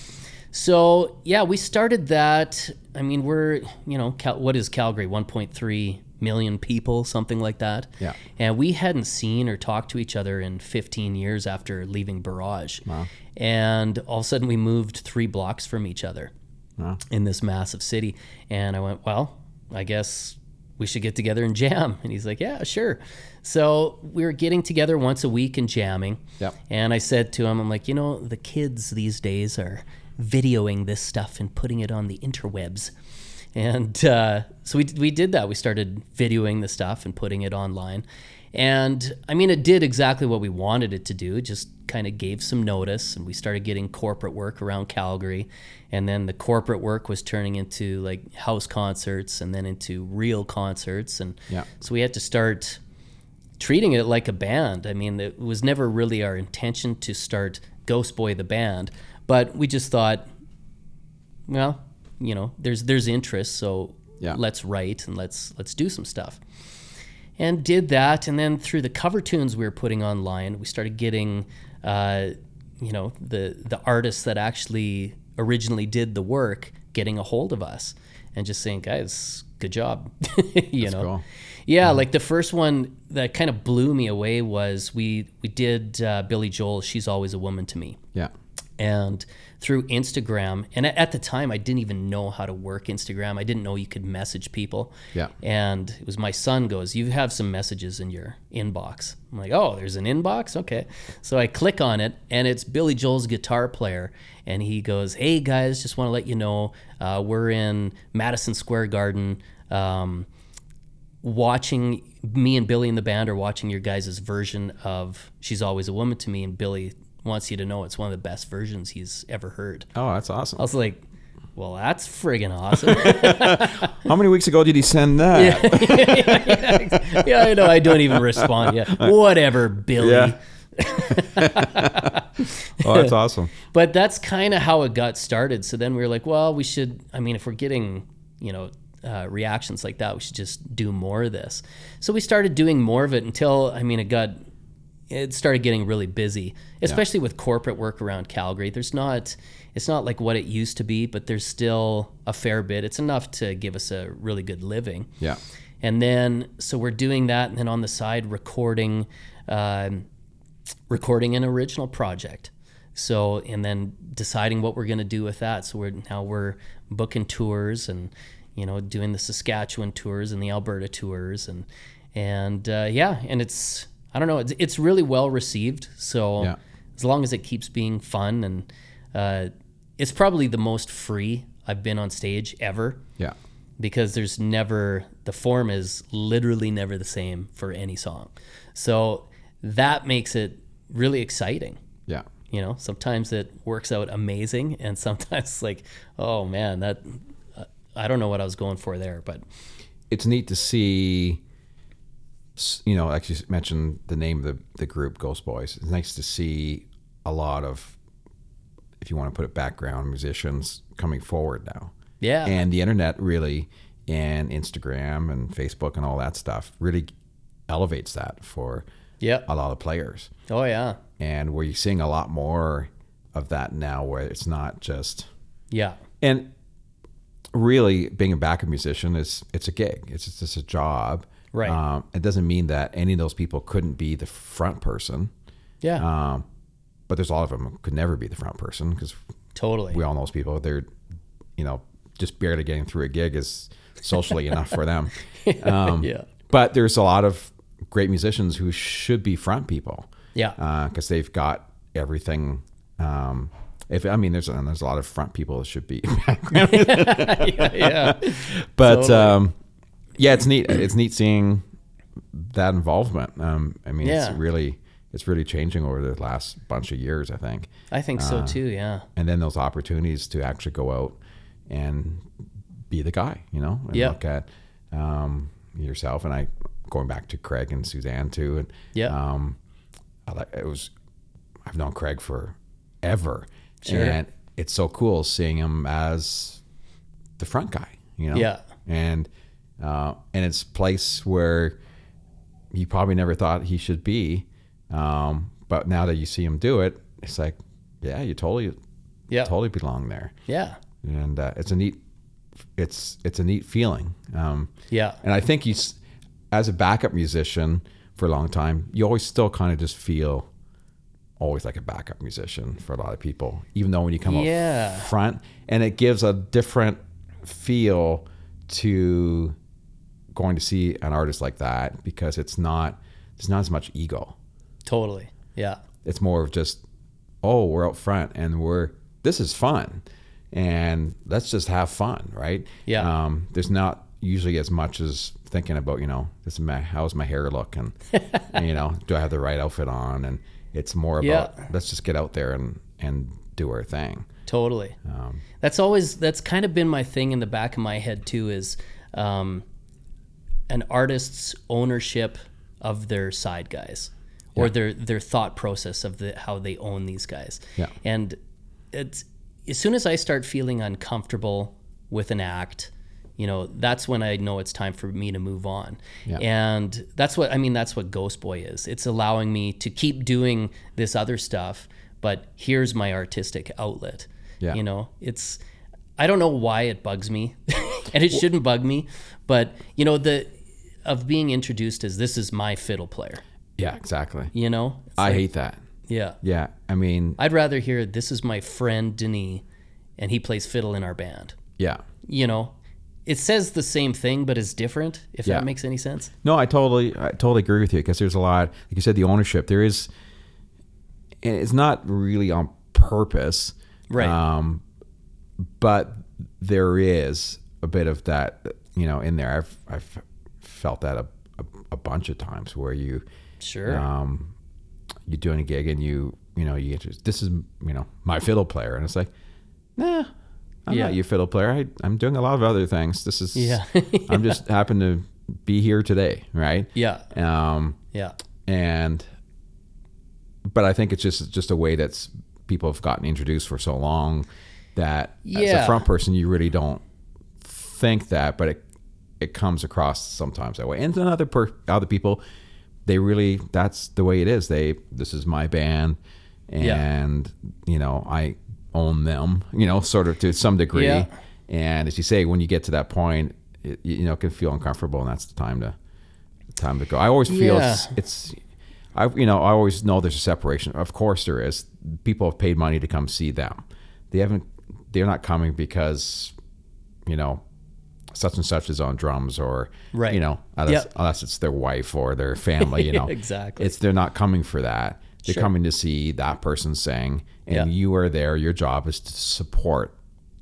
So yeah, we started that. I mean, we're you know Cal- what is Calgary? 1.3 million people, something like that. Yeah. And we hadn't seen or talked to each other in 15 years after leaving Barrage. Wow. And all of a sudden, we moved three blocks from each other Wow. in this massive city. And I went, well, I guess we should get together and jam. And he's like, yeah, sure. So we were getting together once a week and jamming. Yep. And I said to him, I'm like, you know, the kids these days are videoing this stuff and putting it on the interwebs. And uh, so we, we did that. We started videoing the stuff and putting it online. And I mean, it did exactly what we wanted it to do. It just kind of gave some notice, and we started getting corporate work around Calgary. And then the corporate work was turning into like house concerts and then into real concerts. And Yeah. so we had to start treating it like a band. I mean, it was never really our intention to start Ghost Boy the band, but we just thought, well, you know, there's there's interest, so Yeah. let's write and let's let's do some stuff. And did that, and then through the cover tunes we were putting online, we started getting, uh, you know, the the artists that actually originally did the work getting a hold of us and just saying, guys, good job, you know. cool. Yeah, like the first one that kind of blew me away was we we did uh, Billy Joel. She's always a woman to me Yeah. And through Instagram. And at- the time, I didn't even know how to work Instagram. I didn't know you could message people. Yeah. And it was my son goes, "You have some messages in your inbox." I'm like, "Oh, there's an inbox. Okay." So I click on it, and it's Billy Joel's guitar player, and he goes, "Hey guys, just want to let you know uh, we're in Madison Square Garden." Um, watching me and Billy in the band are watching your guys' version of She's Always a Woman to Me and Billy wants you to know it's one of the best versions he's ever heard. Oh, that's awesome. I was like, well, that's friggin' awesome. How many weeks ago did he send that? yeah, I know. I don't even respond yet. Whatever, Billy. Yeah. Oh, that's awesome. But that's kind of how it got started. So then we were like, well, we should, I mean, if we're getting, you know, uh, reactions like that, we should just do more of this. So we started doing more of it until, I mean, it got, it started getting really busy, especially with corporate work around Calgary. There's not, it's not like what it used to be, but there's still a fair bit. It's enough to give us a really good living. Yeah. And then, so we're doing that, and then on the side, recording, um, recording an original project. So, and then deciding what we're going to do with that. So we're now we're booking tours and, you know, doing the Saskatchewan tours and the Alberta tours and, and uh, yeah, and it's I don't know, it's, it's really well received. So Yeah. as long as it keeps being fun and uh, it's probably the most free I've been on stage ever Yeah. because there's never the form is literally never the same for any song. So that makes it really exciting. Yeah. You know, sometimes it works out amazing, and sometimes like, oh man, that I don't know what I was going for there, but it's neat to see you know like you mentioned the name of the, the group ghost boys. It's nice to see a lot of if you want to put it background musicians coming forward now. Yeah, and the internet really and instagram and facebook and all that stuff really elevates that for yeah, a lot of players. Oh yeah, and we're seeing a lot more of that now where it's not just yeah, and really being a backup musician is it's a gig. It's just it's a job Right. um, it doesn't mean that any of those people couldn't be the front person. Yeah, um, but there's a lot of them could never be the front person because totally. we all know those people. They're you know just barely getting through a gig is socially enough for them. Um, yeah, but there's a lot of great musicians who should be front people. Yeah, because they've got everything. Um, if I mean, there's and there's a lot of front people that should be background, yeah, yeah, but Totally. um, yeah, it's neat. It's neat seeing that involvement. Um, I mean, Yeah. it's really it's really changing over the last bunch of years, I think. I think so Uh, too. Yeah, And then those opportunities to actually go out and be the guy, you know, and Yeah. look at um, yourself. And I going back to Craig and Suzanne too, and Yeah. um, I like it was. I've known Craig forever, Sure. and it's so cool seeing him as the front guy, you know. Yeah. And uh, and it's a place where he probably never thought he should be, um, but now that you see him do it, it's like, yeah, you totally, yeah, totally belong there, yeah, and uh, it's a neat, it's it's a neat feeling. Um, yeah, and I think you, as a backup musician for a long time, you always still kind of just feel always like a backup musician for a lot of people, even though when you come Yeah. up front, and it gives a different feel to going to see an artist like that because it's not there's not as much ego. totally. Yeah, It's more of just, oh, we're out front and we're this is fun, and let's just have fun, right? Yeah. Um, there's not usually as much as thinking about you know this is my how's my hair look and you know do I have the right outfit on and it's more about Yeah. let's just get out there and and do our thing. totally. Um, That's always that's kind of been my thing in the back of my head too is um, an artist's ownership of their side guys or their their thought process of the how they own these guys. Yeah. And it's as soon as I start feeling uncomfortable with an act, you know, that's when I know it's time for me to move on. Yeah. And that's what I mean that's what Ghost Boy is. It's allowing me to keep doing this other stuff, but here's my artistic outlet. Yeah. You know, it's I don't know why it bugs me, and it shouldn't bug me, but you know the of being introduced as this is my fiddle player. yeah, exactly. You know, It's I like- hate that. yeah. Yeah, I mean, I'd rather hear this is my friend Denis, and he plays fiddle in our band. yeah. You know, it says the same thing, but it's different. If Yeah. that makes any sense. No, I totally, I totally agree with you because there's a lot, like you said, the ownership. There is, and it's not really on purpose, Right. Um, but there is a bit of that, you know, in there. I've I've felt that a, a, a bunch of times where you, Sure. um, you're doing a gig and you, you know, you get to, this is, you know, my fiddle player, and it's like, nah. I'm Yeah. not your fiddle player. I, I'm doing a lot of other things. This is, Yeah. I'm just happen to be here today, right? yeah. Um, Yeah. and but I think it's just just a way that's people have gotten introduced for so long that as a front person you really don't think that, but it it comes across sometimes that way. And then other per, other people, they really that's the way it is. They this is my band, Yeah. and you know I own them. You know, sort of to some degree. Yeah. And as you say, when you get to that point, it, you know, it can feel uncomfortable, and that's the time to the time to go. I always feel Yeah. it's, it's I you know I always know there's a separation. Of course there is. People have paid money to come see them. They haven't. They're not coming because you know such and such is on drums or Right. you know unless, Yep. unless it's their wife or their family. You know Exactly. It's they're not coming for that. They're Sure. coming to see that person sing, and Yeah. you are there. Your job is to support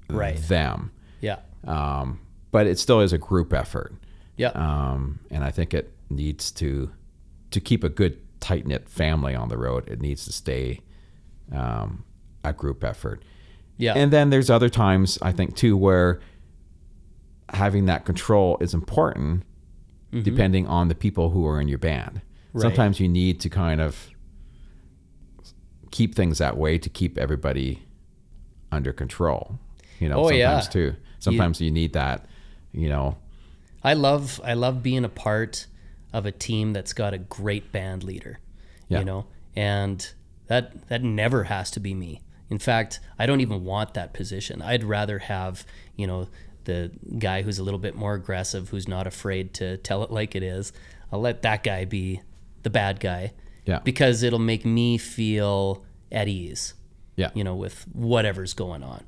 Right. them. Yeah. Um, but it still is a group effort Yeah. um, and I think it needs to to keep a good tight knit family on the road. It needs to stay um, a group effort. Yeah. And then there's other times I think too where having that control is important depending on the people who are in your band. Mm-hmm. Right. Sometimes you need to kind of keep things that way to keep everybody under control. You know, Oh, yeah. sometimes too. Sometimes you need that, you know. I love I love being a part of a team that's got a great band leader. Yeah. You know, and that that never has to be me. In fact, I don't even want that position. I'd rather have, you know, the guy who's a little bit more aggressive, who's not afraid to tell it like it is. I'll let that guy be the bad guy. Yeah. Because it'll make me feel at ease Yeah. you know, with whatever's going on.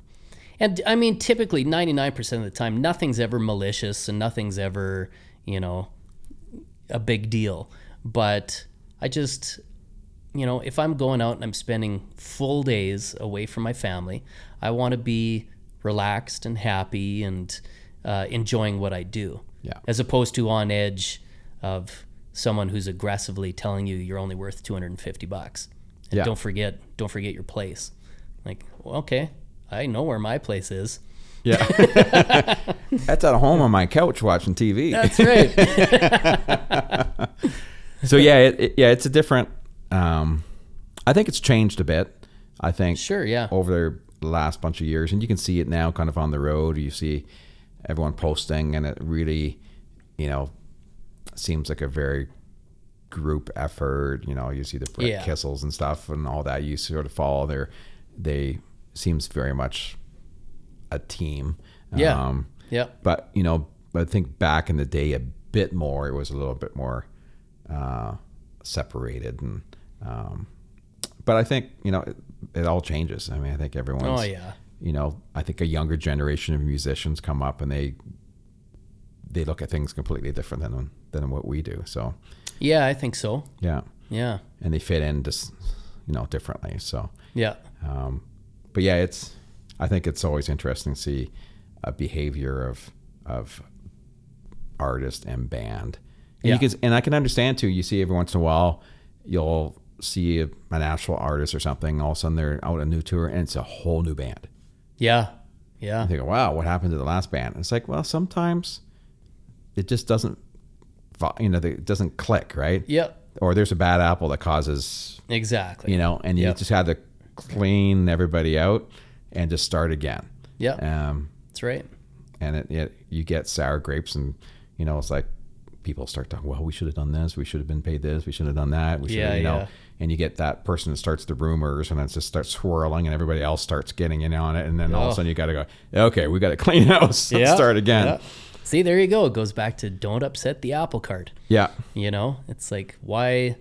And I mean, typically 99% of the time, nothing's ever malicious and nothing's ever, you know, a big deal. But I just, you know, if I'm going out and I'm spending full days away from my family, I want to be relaxed and happy and uh, enjoying what I do. Yeah. As opposed to on edge of someone who's aggressively telling you you're only worth 250 bucks. And Yeah. don't forget, don't forget your place. Like, well, okay, I know where my place is. Yeah. That's at home on my couch watching TV. That's right. so yeah, it, it- yeah, it's a different. Um, I think it's changed a bit. I think sure, yeah. over the last bunch of years, and you can see it now, kind of on the road. You see everyone posting, and it really, you know, seems like a very group effort. You know, you see the Brett Yeah. Kissels and stuff, and all that. You sort of follow their. They seems very much a team. Yeah. Um, Yep. but you know, I think back in the day, a bit more. It was a little bit more uh, separated, and um, but I think you know it, all changes. I mean, I think everyone's. Oh yeah. You know, I think a younger generation of musicians come up and they they look at things completely different than than what we do. So Yeah, I think so. yeah, Yeah. and they fit in just you know differently. So Yeah. um, but yeah, it's. I think it's always interesting to see a behavior of of artist and band. And Yeah. you can, and I can understand too. You see every once in a while, you'll see a, an actual artist or something. All of a sudden, they're out a new tour, and it's a whole new band. Yeah. Yeah. You think, wow, what happened to the last band? And it's like, well, sometimes it just doesn't, you know, it doesn't click, right? Yep. Or there's a bad apple that causes Exactly. you know, and you Yep. just had to clean everybody out and just start again. Yeah. Um, That's right. and it, it, you get sour grapes, and you know, it's like people start talking. Well, we should have done this. We should have been paid this. We should have done that. We should, Yeah, have, you know. Yeah. And you get that person that starts the rumors, and then it just starts swirling, and everybody else starts getting in on it, and then all of Oh. a sudden you got to go. Okay, we got to clean house. Let's start again. Yeah. See, there you go. It goes back to don't upset the apple cart. Yeah. You know, it's like why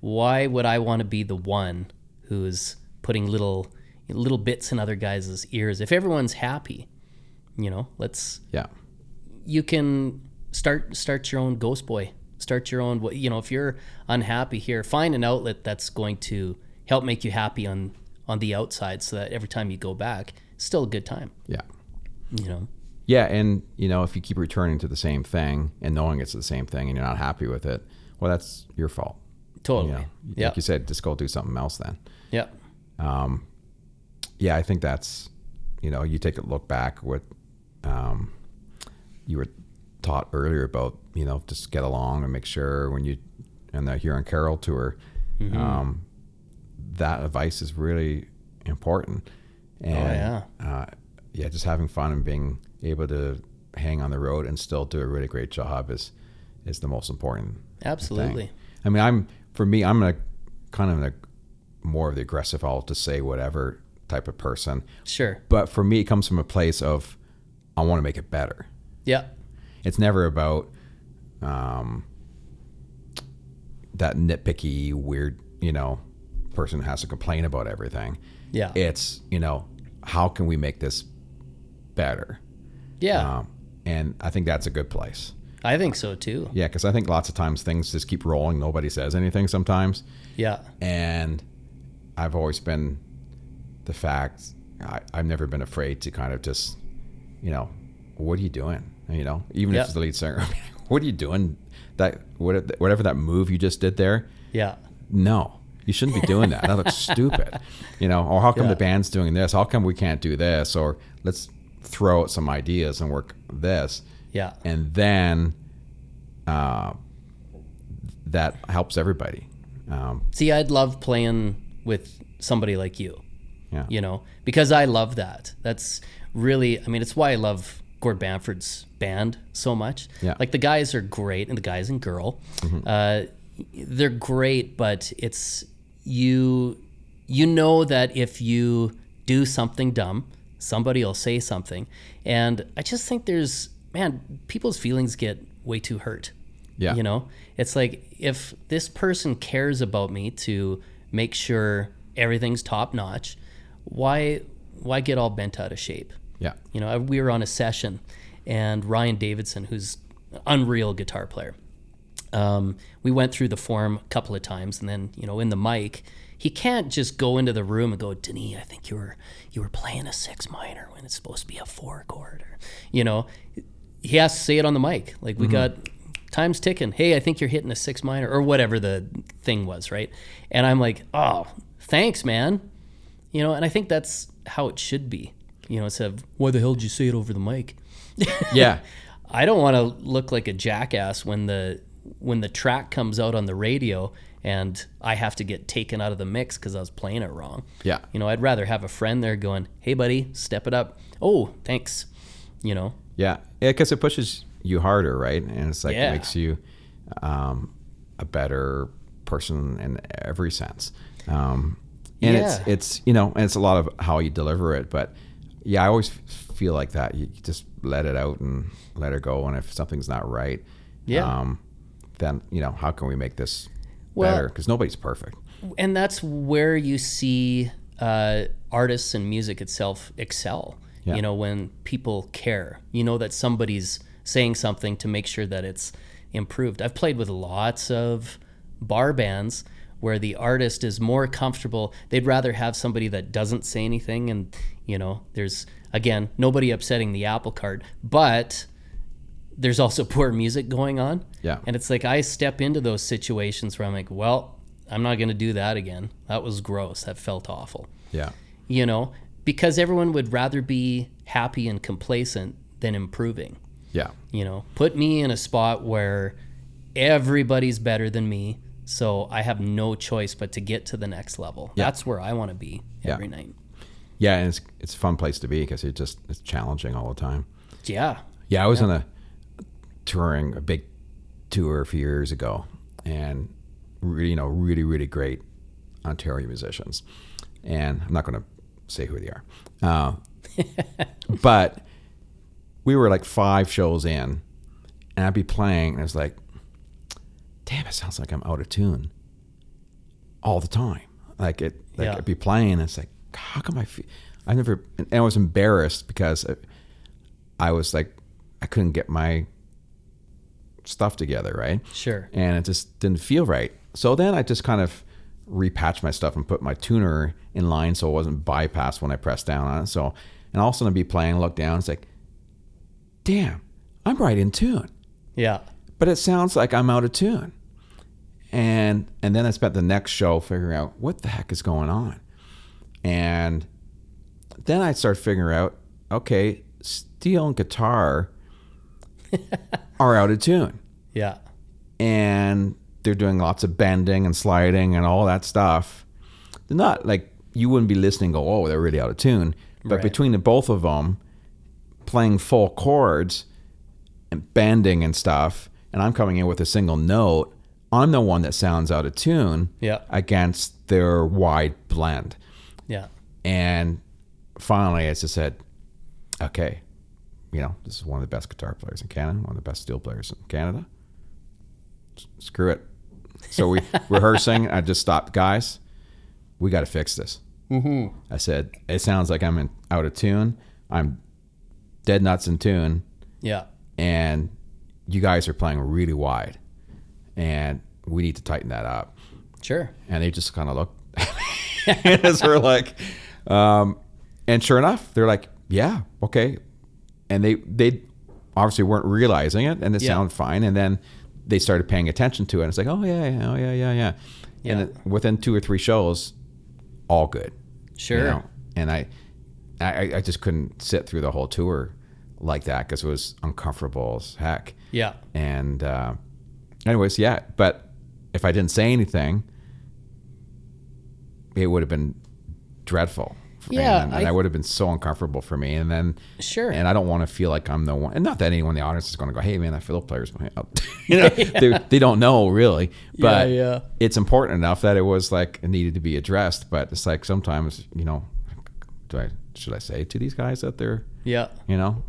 why would I want to be the one who's putting little little bits in other guys' ears if everyone's happy? You know, let's Yeah. you can start start your own ghost boy. Start your own you know, if you're unhappy here, find an outlet that's going to help make you happy on on the outside so that every time you go back, it's still a good time, Yeah. you know. Yeah, and you know, if you keep returning to the same thing and knowing it's the same thing and you're not happy with it, well, that's your fault. Totally. You know, yeah. like you said, just go do something else then. yeah. Um, yeah, I think that's, you know, you take a look back what um, you were taught earlier about, you know, just get along and make sure when you, and the Huron Carol tour, Mm-hmm. um, that advice is really important. And, yeah. Uh, yeah, just having fun and being able to hang on the road and still do a really great job is, is the most important Absolutely. thing. I mean, I'm for me, I'm a kind of a more of the aggressive, I'll just say whatever type of person. Sure. But for me, it comes from a place of I want to make it better. Yeah. It's never about um, that nitpicky, weird, you know, person who has to complain about everything. Yeah. It's you know, how can we make this better? yeah. Um, and I think that's a good place. I think so too. Yeah, because I think lots of times things just keep rolling. Nobody says anything sometimes. Yeah. and I've always been the fact I, I've never been afraid to kind of just, you know, what are you doing? You know, even Yeah. if it's the lead singer, what are you doing? That whatever that move you just did there, Yeah. no, You shouldn't be doing that. That looks stupid. You know, or how come Yeah. the band's doing this? How come we can't do this? Or let's throw out some ideas and work this. Yeah. And then uh, that helps everybody. Um, See, I'd love playing with somebody like you. yeah. you know, because I love that. That's really, I mean, it's why I love Gord Bamford's band so much. Yeah. Like the guys are great, and the guys and girl, uh, they're great, but it's you, you know that if you do something dumb, somebody will say something, and I just think there's, man, people's feelings get way too hurt. Yeah. You know, it's like if this person cares about me to make sure everything's top notch, why why get all bent out of shape? Yeah. You know, we were on a session, and Ryan Davidson, who's an unreal guitar player, um, we went through the form a couple of times, and then you know, in the mic, he can't just go into the room and go, "Denis, I think you were you were playing a six minor when it's supposed to be a four chord," or you know, he has to say it on the mic. Like we got time's ticking. Hey, I think you're hitting a six minor or whatever the thing was, right? And I'm like, "Oh, thanks, man." You know, and I think that's how it should be. You know, instead of why the hell did you say it over the mic? Yeah. I don't want to look like a jackass when the when the track comes out on the radio and I have to get taken out of the mix because I was playing it wrong. Yeah. You know, I'd rather have a friend there going, "Hey, buddy, step it up." Oh, thanks. You know. Yeah, yeah, because it pushes you harder, right? And it's like Yeah. it makes you um, a better person in every sense. Um, and Yeah. it's it's you know, and it's a lot of how you deliver it. But yeah, I always feel like that. You just let it out and let it go. And if something's not right, Yeah. um, then you know, how can we make this Well- better? Because nobody's perfect. and that's where you see uh, artists and music itself excel. Yeah. You know, when people care, you know that somebody's saying something to make sure that it's improved. I've played with lots of bar bands where the artist is more comfortable. They'd rather have somebody that doesn't say anything, and you know, there's again nobody upsetting the apple cart, but there's also poor music going on. Yeah. And it's like I step into those situations where I'm like, well, I'm not going to do that again. That was gross. That felt awful. Yeah, You know, because everyone would rather be happy and complacent than improving. yeah, You know, put me in a spot where everybody's better than me. So I have no choice but to get to the next level. Yeah. That's where I want to be Yeah. every night. Yeah. And it's it's a fun place to be because it just it's challenging all the time. Yeah. Yeah, I was on a touring a big tour a few years ago, and really, you know, really, really great Ontario musicians. And I'm not going to say who they are, uh, but we were like five shows in, and I'd be playing, and it was like, damn, it sounds like I'm out of tune all the time. Like it, like Yeah. I'd be playing, and it's like, how come I feel? I never, and I was embarrassed because. It, I was like, I couldn't get my stuff together, right? Sure. And it just didn't feel right. So then I just kind of repatched my stuff and put my tuner in line so it wasn't bypassed when I pressed down on it. So, and all of a sudden I'd be playing, look down, it's like, damn, I'm right in tune, Yeah. but it sounds like I'm out of tune. And and then I spent the next show figuring out what the heck is going on. And then I start figuring out, okay, steel and guitar are out of tune. Yeah. And they're doing lots of bending and sliding and all that stuff. They're not like you wouldn't be listening go, oh, they're really out of tune. But Right. between the both of them, playing full chords and bending and stuff, and I'm coming in with a single note, I'm the one that sounds out of tune Yeah. against their wide blend. Yeah. And finally, I just said, okay, you know, this is one of the best guitar players in Canada, one of the best steel players in Canada. S- Screw it. So we rehearsing. I just stopped, guys. We got to fix this. Mm-hmm. I said, it sounds like I'm in, out of tune. I'm dead nuts in tune, Yeah. and you guys are playing really wide, and we need to tighten that up Sure. and they just kind of looked as we're like um, and sure enough they're like yeah okay and they they obviously weren't realizing it and it Yeah. sounded fine and then they started paying attention to it and it's like oh yeah yeah oh yeah yeah yeah Yeah. And it, within two or three shows, all good. Sure. you know? And I, I, I just couldn't sit through the whole tour like that because it was uncomfortable as heck. Yeah. And uh, anyways, yeah. But if I didn't say anything, it would have been dreadful. Yeah, and, and I- I, would have been so uncomfortable for me. And then, Sure. and I don't want to feel like I'm the one. And not that anyone in the audience is going to go, "Hey, man, that fiddle player's my out." you know, they, they don't know really. But yeah. it's important enough that it was like it needed to be addressed. But it's like sometimes, you know, do I should I say to these guys that they're, Yeah. you know,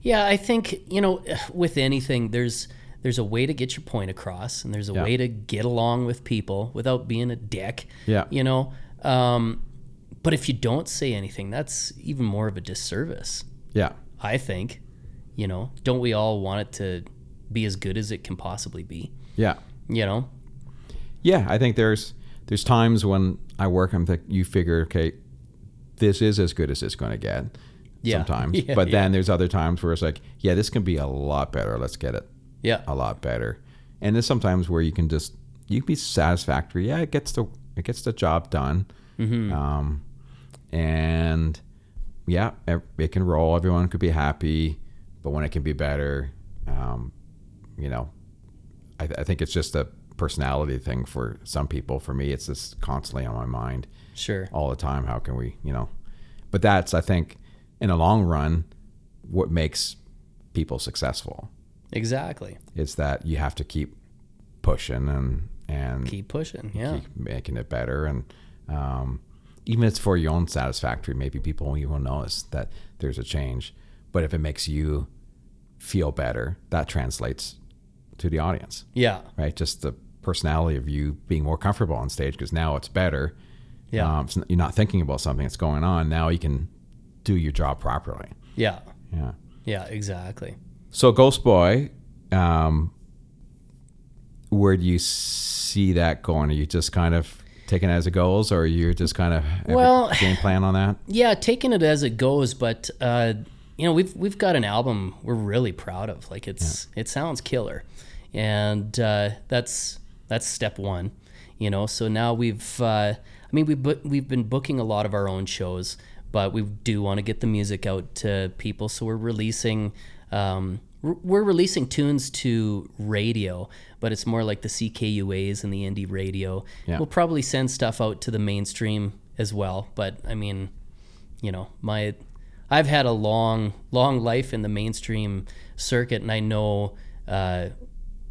Yeah, I think you know, with anything, there's there's a way to get your point across, and there's a Yeah. way to get along with people without being a dick. Yeah. you know. Um, but if you don't say anything, that's even more of a disservice. yeah, I think. You know, don't we all want it to be as good as it can possibly be? yeah. You know. Yeah, I think there's there's times when I work I'm like, you figure, okay, this is as good as it's going to get. Yeah. Sometimes, Yeah, but then there's other times where it's like, yeah, this can be a lot better. Let's get it Yeah. a lot better. And there's sometimes where you can just you can be satisfactory. Yeah, it gets the it gets the job done. Mm-hmm. Um, and yeah, it can roll. Everyone could be happy, but when it can be better, um, you know, I, I think it's just a personality thing for some people. For me, it's just constantly on my mind Sure. all the time. How can we, you know? But that's I think in the long run, what makes people successful Exactly. It's that you have to keep pushing and and Keep pushing. Yeah. keep making it better and um, even if it's for your own satisfactory maybe people won't even notice that there's a change but if it makes you feel better that translates to the audience Yeah. right just the personality of you being more comfortable on stage because now it's better Yeah. um, it's you're not thinking about something that's going on now you can do your job properly Yeah. yeah Yeah. Exactly. So Ghost Boy, um, where do you see that going? Are you just kind of taking it as it goes, or are you're just kind of Well- game plan on that? Yeah, taking it as it goes, but uh, you know, we've we've got an album we're really proud of. Like it's it sounds killer, and uh, that's that's step one. You know, so now we've uh, I mean we bu- we've been booking a lot of our own shows, but we do want to get the music out to people. So we're releasing. Um, we're- releasing tunes to radio, but it's more like the CKUAs and the indie radio. Yeah. We'll probably send stuff out to the mainstream as well, but I mean, you know, my I've had a long, long life in the mainstream circuit, and I know uh,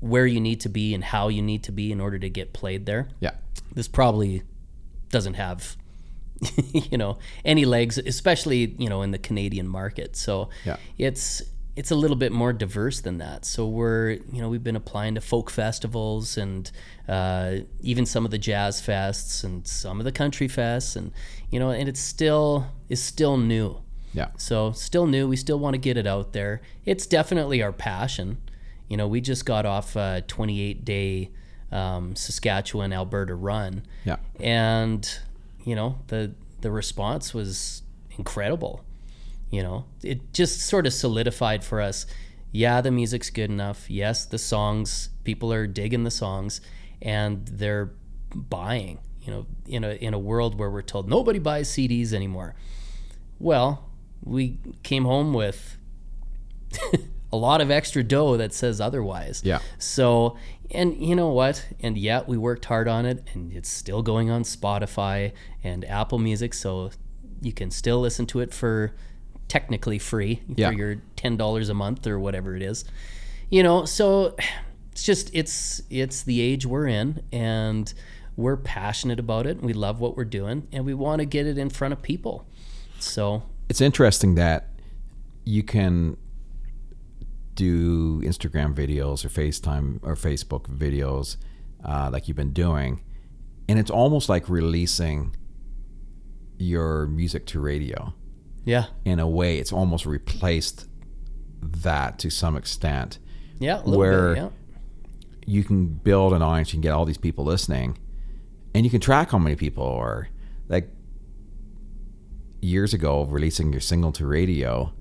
where you need to be and how you need to be in order to get played there. Yeah, This probably doesn't have, you know, any legs, especially you know in the Canadian market. So Yeah. it's it's a little bit more diverse than that. So we're you know we've been applying to folk festivals and uh, even some of the jazz fests and some of the country fests and you know and it's still is still new. yeah, So still new. We still want to get it out there. It's definitely our passion. You know, we just got off a 28 day um, Saskatchewan Alberta run, yeah, and you know the the response was incredible. You know, it just sort of solidified for us. Yeah, the music's good enough. Yes, the songs people are digging the songs, and they're buying. You know, in a in a world where we're told nobody buys CDs anymore. Well, we came home with a lot of extra dough that says otherwise. Yeah. So, and you know what? And yeah, we worked hard on it, and it's still going on Spotify and Apple Music, so you can still listen to it for technically free Yeah. for your ten dollars a month or whatever it is. You know, so it's just it's it's the age we're in, and we're passionate about it. We love what we're doing, and we want to get it in front of people. So it's interesting that you can do Instagram videos or FaceTime or Facebook videos uh, like you've been doing, and it's almost like releasing your music to radio. Yeah, in a way it's almost replaced that to some extent yeah, a little Where- bit, yeah. you can build an audience you can get all these people listening and you can track how many people are like years ago releasing your single to radio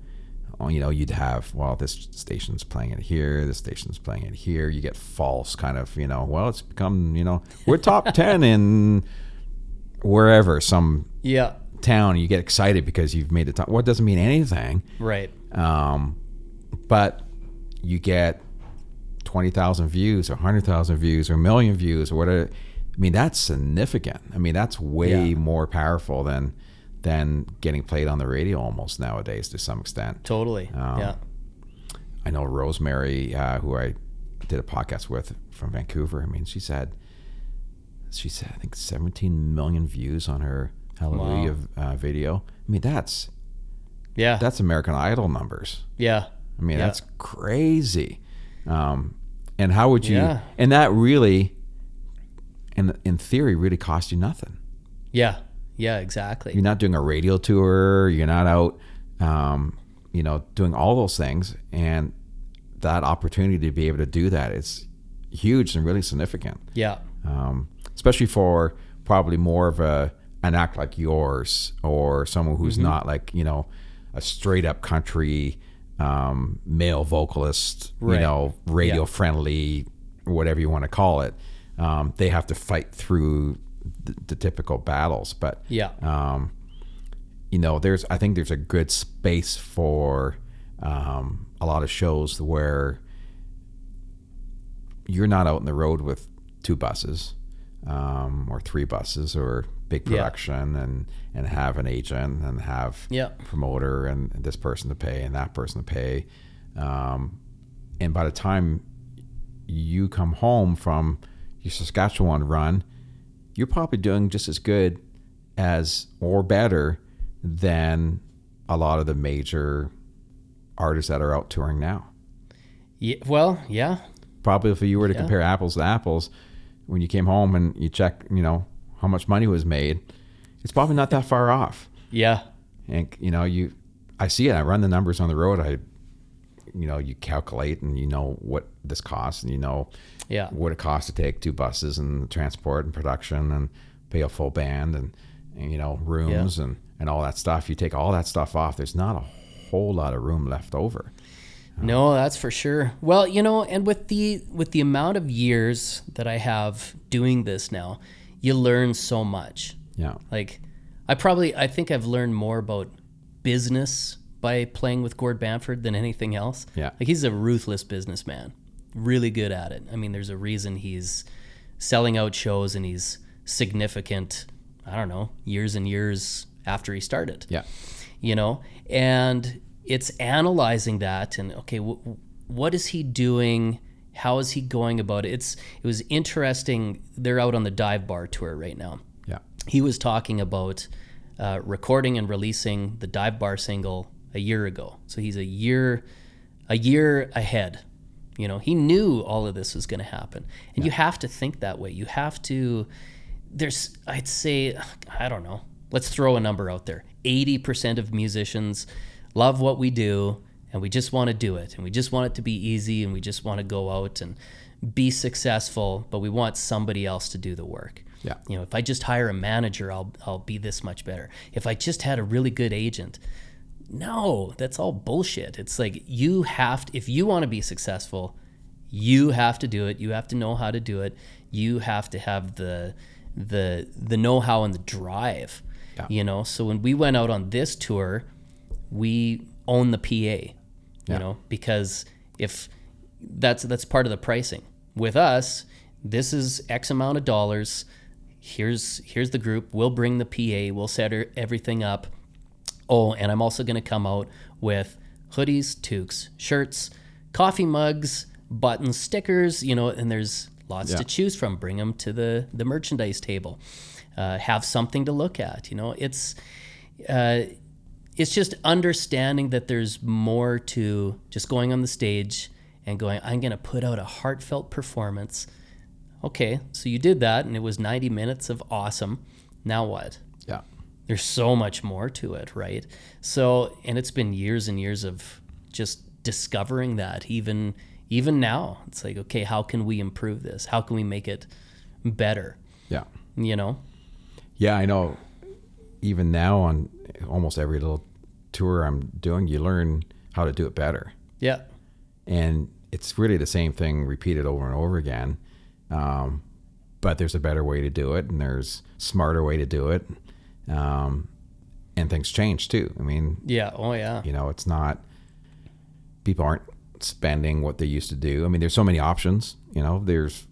oh, you know, you'd have, well, this station's playing it here, this station's playing it here. You get false kind of, you know, well, it's become, you know, we're top 10 in wherever, some Yeah. Town. You get excited because you've made the top. Well, it doesn't mean anything. Right. Um, but you get 20,000 views or 100,000 views or a million views or whatever. I mean, that's significant. I mean, that's way Yeah. more powerful than than getting played on the radio almost nowadays to some extent. Totally. Um, yeah. I know Rosemary, uh, who I did a podcast with from Vancouver. I mean, she said, she said, I think 17 million views on her Hallelujah uh, video. I mean, that's Yeah. that's American Idol numbers. yeah. I mean, Yeah. that's crazy. Um, and how would you? Yeah. And that really, in in theory, really cost you nothing. Yeah. Yeah. Exactly. You're not doing a radio tour. You're not out, um, you know, doing all those things. And that opportunity to be able to do that is huge and really significant, Yeah. um, especially for probably more of a an act like yours or someone Mm-hmm. who's not like you know a straight up country um, male vocalist, you know, radio Yeah. friendly, whatever you want to call it. Um, they have to fight through the, the typical battles, but Yeah. um, you know, there's I think there's a good space for um, a lot of shows where you're not out in the road with two buses um, or three buses or big Yeah. production and and have an agent and have Yeah. promoter and this person to pay and that person to pay um, and by the time you come home from your Saskatchewan run you're probably doing just as good as or better than a lot of the major artists that are out touring now. Yeah. Well. Yeah. Probably if you were to Yeah. compare apples to apples, when you came home and you check, you know, how much money was made, it's probably not that far off. Yeah. And you know, you I see it, I run the numbers on the road, I you know, you calculate and you know what this costs and you know Yeah. what it costs to take two buses and transport and production and pay a full band and, and you know rooms and and all that stuff. You take all that stuff off. There's not a whole lot of room left over. No, that's for sure. Well, you know, and with the with the amount of years that I have doing this now, you learn so much. Yeah, Like I probably I think I've learned more about business by playing with Gord Bamford than anything else. Yeah. Like he's a ruthless businessman. Really good at it. I mean, there's a reason he's selling out shows and he's significant, I don't know, years and years after he started yeah, you know and it's analyzing that and okay w- what is he doing how is he going about it? It's it was interesting. They're out on the dive bar tour right now. Yeah, he was talking about uh, recording and releasing the dive bar single a year ago. So he's a year a year ahead. You know he knew all of this was going to happen. And you have to think that way. You have to there's i'd say i don't know. Let's throw a number out there. 80% of musicians love what we do and we just want to do it and we just want it to be easy and we just want to go out and be successful but we want somebody else to do the work. Yeah. you know if i just hire a manager i'll i'll be this much better. If i just had a really good agent no that's all bullshit. It's like you have to if you want to be successful you have to do it. You have to know how to do it. You have to have the the the know-how and the drive Yeah. you know? So when we went out on this tour we own the pa you know because if that's that's part of the pricing. With us this is x amount of dollars. Here's here's the group. We'll bring the pa we'll set everything up. Oh and i'm also going to come out with hoodies toques shirts coffee mugs buttons stickers you know and there's lots Yeah. to choose from. Bring them to the the merchandise table. Uh, have something to look at you know. It's uh, it's just understanding that there's more to just going on the stage and going i'm going to put out a heartfelt performance. Okay so you did that and it was 90 minutes of awesome. Now what? Yeah, there's so much more to it right? So and it's been years and years of just discovering that even even now. It's like okay how can we improve this? How can we make it better? Yeah. you know? Yeah, I know. Even now, on almost every little tour I'm doing, you learn how to do it better. Yeah. And it's really the same thing repeated over and over again. Um, but there's a better way to do it, and there's smarter way to do it. Um, and things change too. I mean, Yeah. Oh yeah. you know, it's not people aren't spending what they used to do. I mean, there's so many options. You know, there's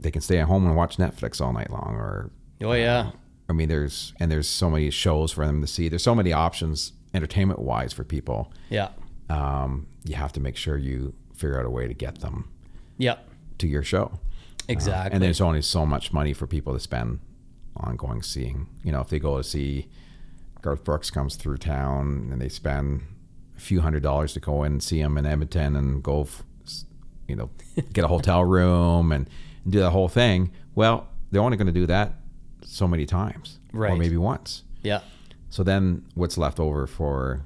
they can stay at home and watch Netflix all night long, or Oh yeah. I mean, there's and there's so many shows for them to see. There's so many options entertainment wise for people. Yeah. Um, you have to make sure you figure out a way to get them Yep. to your show. Exactly. And there's only so much money for people to spend on going seeing. You know, if they go to see Garth Brooks comes through town and they spend a few hundred dollars to go in and see him in Edmonton and go, f- you know, get a hotel room and, and do the whole thing. Well, they're only going to do that so many times, right? or maybe once. yeah. So then, what's left over for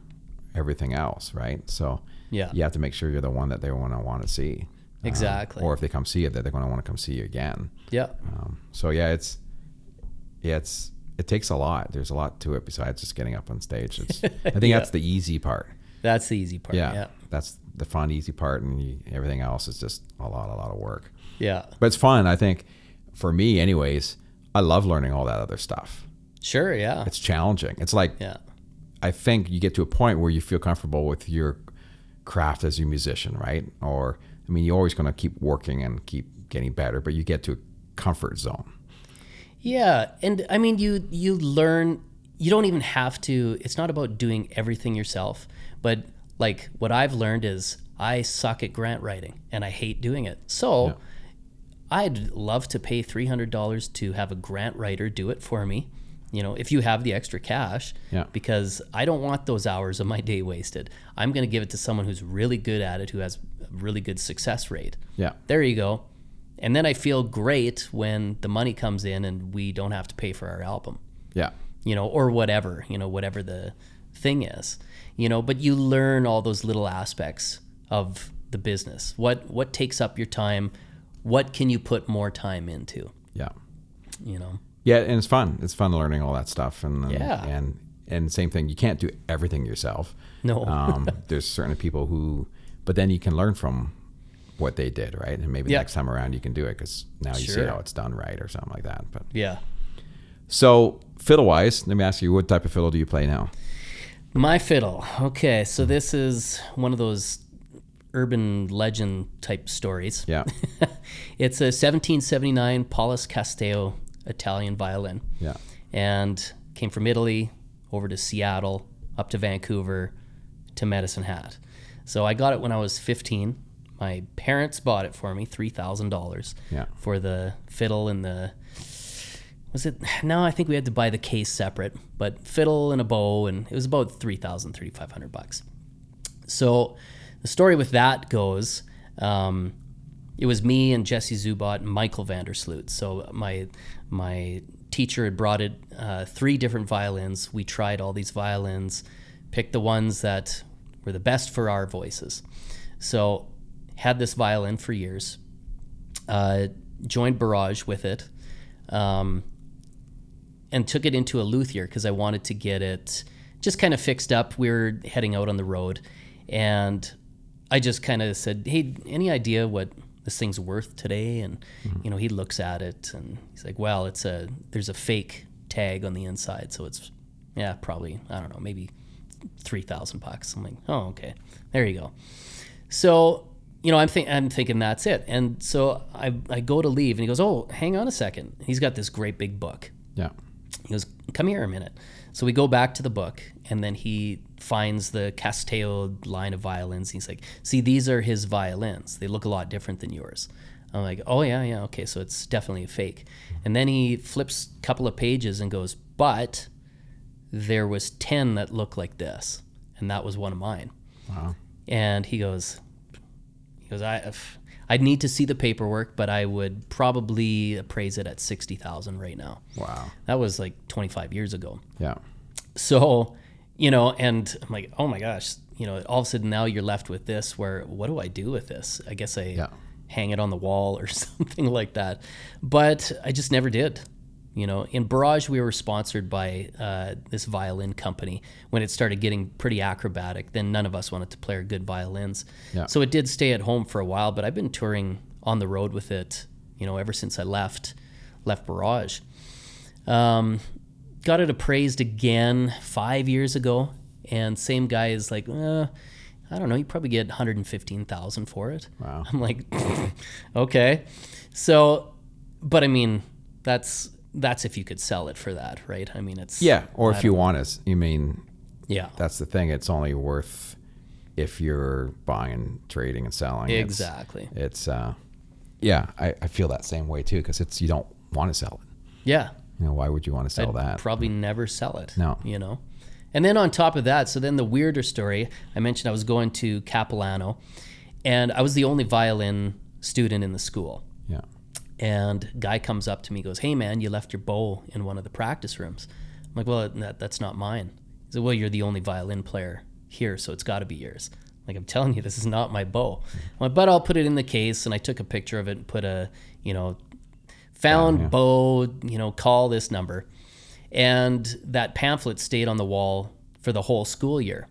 everything else, right? So Yeah. you have to make sure you're the one that they want to want to see. Um, Exactly. or if they come see it, that they're going to want to come see you again. Yeah. Um, so yeah, it's yeah, it's it takes a lot. There's a lot to it besides just getting up on stage. It's, I think Yeah. that's the easy part. That's the easy part. Yeah, Yeah. that's the fun, easy part, and you, everything else is just a lot, a lot of work. Yeah. But it's fun. I think for me, anyways, I love learning all that other stuff. Sure. Yeah. It's challenging. It's like Yeah. I think you get to a point where you feel comfortable with your craft as a musician, right? Or I mean, you're always going to keep working and keep getting better, but you get to a comfort zone. Yeah, and I mean you you learn you don't even have to it's not about doing everything yourself, but like what I've learned is I suck at grant writing and I hate doing it. So I'd love to pay $300 to have a grant writer do it for me. You know, if you have the extra cash, Yeah. because I don't want those hours of my day wasted. I'm going to give it to someone who's really good at it, who has a really good success rate. Yeah. There you go. And then I feel great when the money comes in and we don't have to pay for our album, Yeah. you know, or whatever, you know, whatever the thing is, you know, but you learn all those little aspects of the business. What what takes up your time? What can you put more time into, Yeah. you know? Yeah, and it's fun. It's fun learning all that stuff, and and Yeah. and, and same thing. You can't do everything yourself. No. um, there's certain people who, but then you can learn from what they did, right? And maybe Yeah. next time around you can do it because now you see how it's done right or something like that. But Yeah. so fiddle wise, let me ask you, what type of fiddle do you play now? My fiddle. Okay, so this is one of those urban legend type stories. Yeah, it's a 1779 Paulus Castello Italian violin. yeah, And came from Italy over to Seattle, up to Vancouver, to Medicine Hat. So I got it when I was 15. My parents bought it for me, $3,000 yeah, for the fiddle and the was it no i think we had to buy the case separate but fiddle and a bow and it was about 3000 3500 bucks so the story with that goes um, it was me and jesse zubot and michael vandersloot. So my my teacher had brought it uh, three different violins. We tried all these violins picked the ones that were the best for our voices. So had this violin for years uh, joined Barrage with it, um, and took it into a luthier because I wanted to get it just kind of fixed up. We were heading out on the road, and I just kind of said, "Hey, any idea what this thing's worth today?" And mm-hmm. you know, he looks at it and he's like, "Well, it's a there's a fake tag on the inside, so it's yeah, probably I don't know, maybe three thousand bucks." I'm like, "Oh, okay, there you go." So, you know, I'm, think- I'm thinking that's it. And so I, I go to leave and he goes, Oh, hang on a second. He's got this great big book. yeah, He goes, Come here a minute. So we go back to the book and then he finds the Castello line of violins. He's like, See, these are his violins. They look a lot different than yours. I'm like, Oh, yeah, yeah. Okay. So it's definitely a fake. And then he flips a couple of pages and goes, But there was 10 that look like this. And that was one of mine. wow, And he goes, he goes, I, I'd need to see the paperwork, but I would probably appraise it at sixty thousand right now. wow, That was like twenty five years ago. yeah, So, you know, and I'm like, oh my gosh, you know, all of a sudden now you're left with this. Where what do I do with this? I guess I Yeah. hang it on the wall or something like that. But I just never did. You know, in Barrage, we were sponsored by uh, this violin company. When it started getting pretty acrobatic, then none of us wanted to play our good violins. Yeah. So it did stay at home for a while, but I've been touring on the road with it, you know, ever since I left left Barrage. Um, got it appraised again five years ago, and same guy is like, uh, I don't know, you probably get 115,000 for it. Wow. I'm like, okay. So, but I mean, that's that's if you could sell it for that, right? I mean, it's Yeah, or I if you want us, you mean yeah, that's the thing. It's only worth if you're buying, trading, and selling. It's- exactly. It's, uh, yeah, I, I feel that same way too because it's you don't want to sell it. Yeah, You know, why would you want to sell I'd that? probably mm. never sell it. No. you know. And then on top of that, so then the weirder story, I mentioned I was going to Capilano, and I was the only violin student in the school. yeah, And guy comes up to me, goes, "Hey man, you left your bow in one of the practice rooms." I'm like, "Well, that, that's not mine." He said, "Well, you're the only violin player here, so it's got to be yours." Like I'm telling you, this is not my bow. Mm. I'm like, but I'll put it in the case, and I took a picture of it and put a, you know, found yeah. bow, you know, call this number, and that pamphlet stayed on the wall for the whole school year,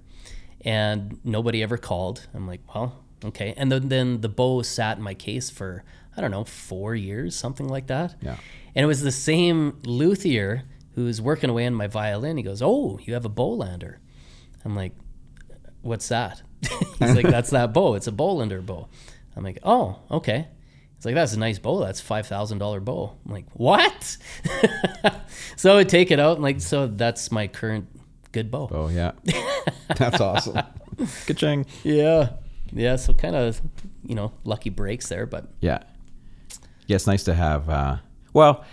and nobody ever called. I'm like, well, okay. And then then the bow sat in my case for I don't know four years, something like that. Yeah. And it was the same luthier who's working away on my violin. He goes, "Oh, you have a bowlander." I'm like, "What's that?" He's like, "That's that bow. It's a bowlander bow." I'm like, "Oh, okay." He's like, "That's a nice bow. That's five thousand dollar bow." I'm like, "What?" so I would take it out and like, so that's my current good bow. oh yeah, that's awesome. Ka-ching. Yeah, yeah. So kind of, you know, lucky breaks there, but Yeah, yeah. It's nice to have. Uh, well,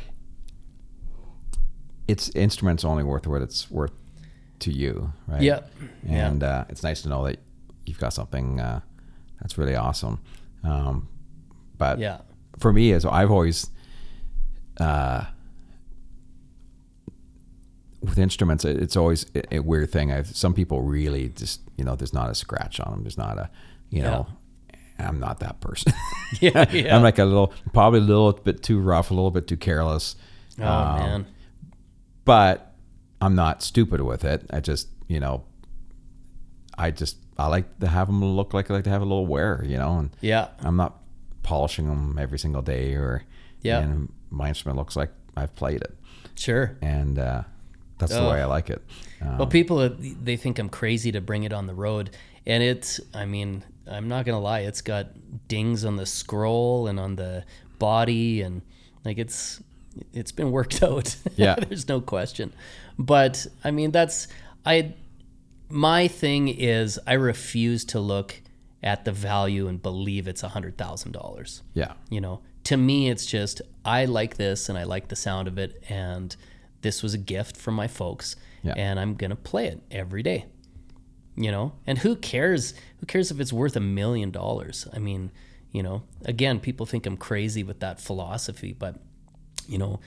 it's instruments only worth what it's worth to you, right? yeah, yeah. and uh, it's nice to know that you've got something uh, that's really awesome. Um, but yeah, for me, as I've always uh, with instruments, it's always a, weird thing. I've, some people really just you know, there's not a scratch on them. There's not a you know. I'm not that person. yeah, yeah. I'm like a little, probably a little bit too rough, a little bit too careless. oh Um, man, but I'm not stupid with it. I just, you know, I just I like to have them look like I like to have a little wear, you know, and yeah, I'm not polishing them every single day or Yeah. And my instrument looks like I've played it, sure. and uh, that's the Oh. way I like it. Um, Well, people uh, they think I'm crazy to bring it on the road, and it's. I mean, I'm not gonna lie. It's got dings on the scroll and on the body, and like it's it's been worked out. Yeah. there's no question. But I mean, that's I. My thing is, I refuse to look at the value and believe it's a hundred thousand dollars. Yeah, you know to me it's just i like this and i like the sound of it and this was a gift from my folks Yeah. and i'm gonna play it every day. You know and who cares who cares if it's worth a million dollars? I mean you know again people think i'm crazy with that philosophy but you know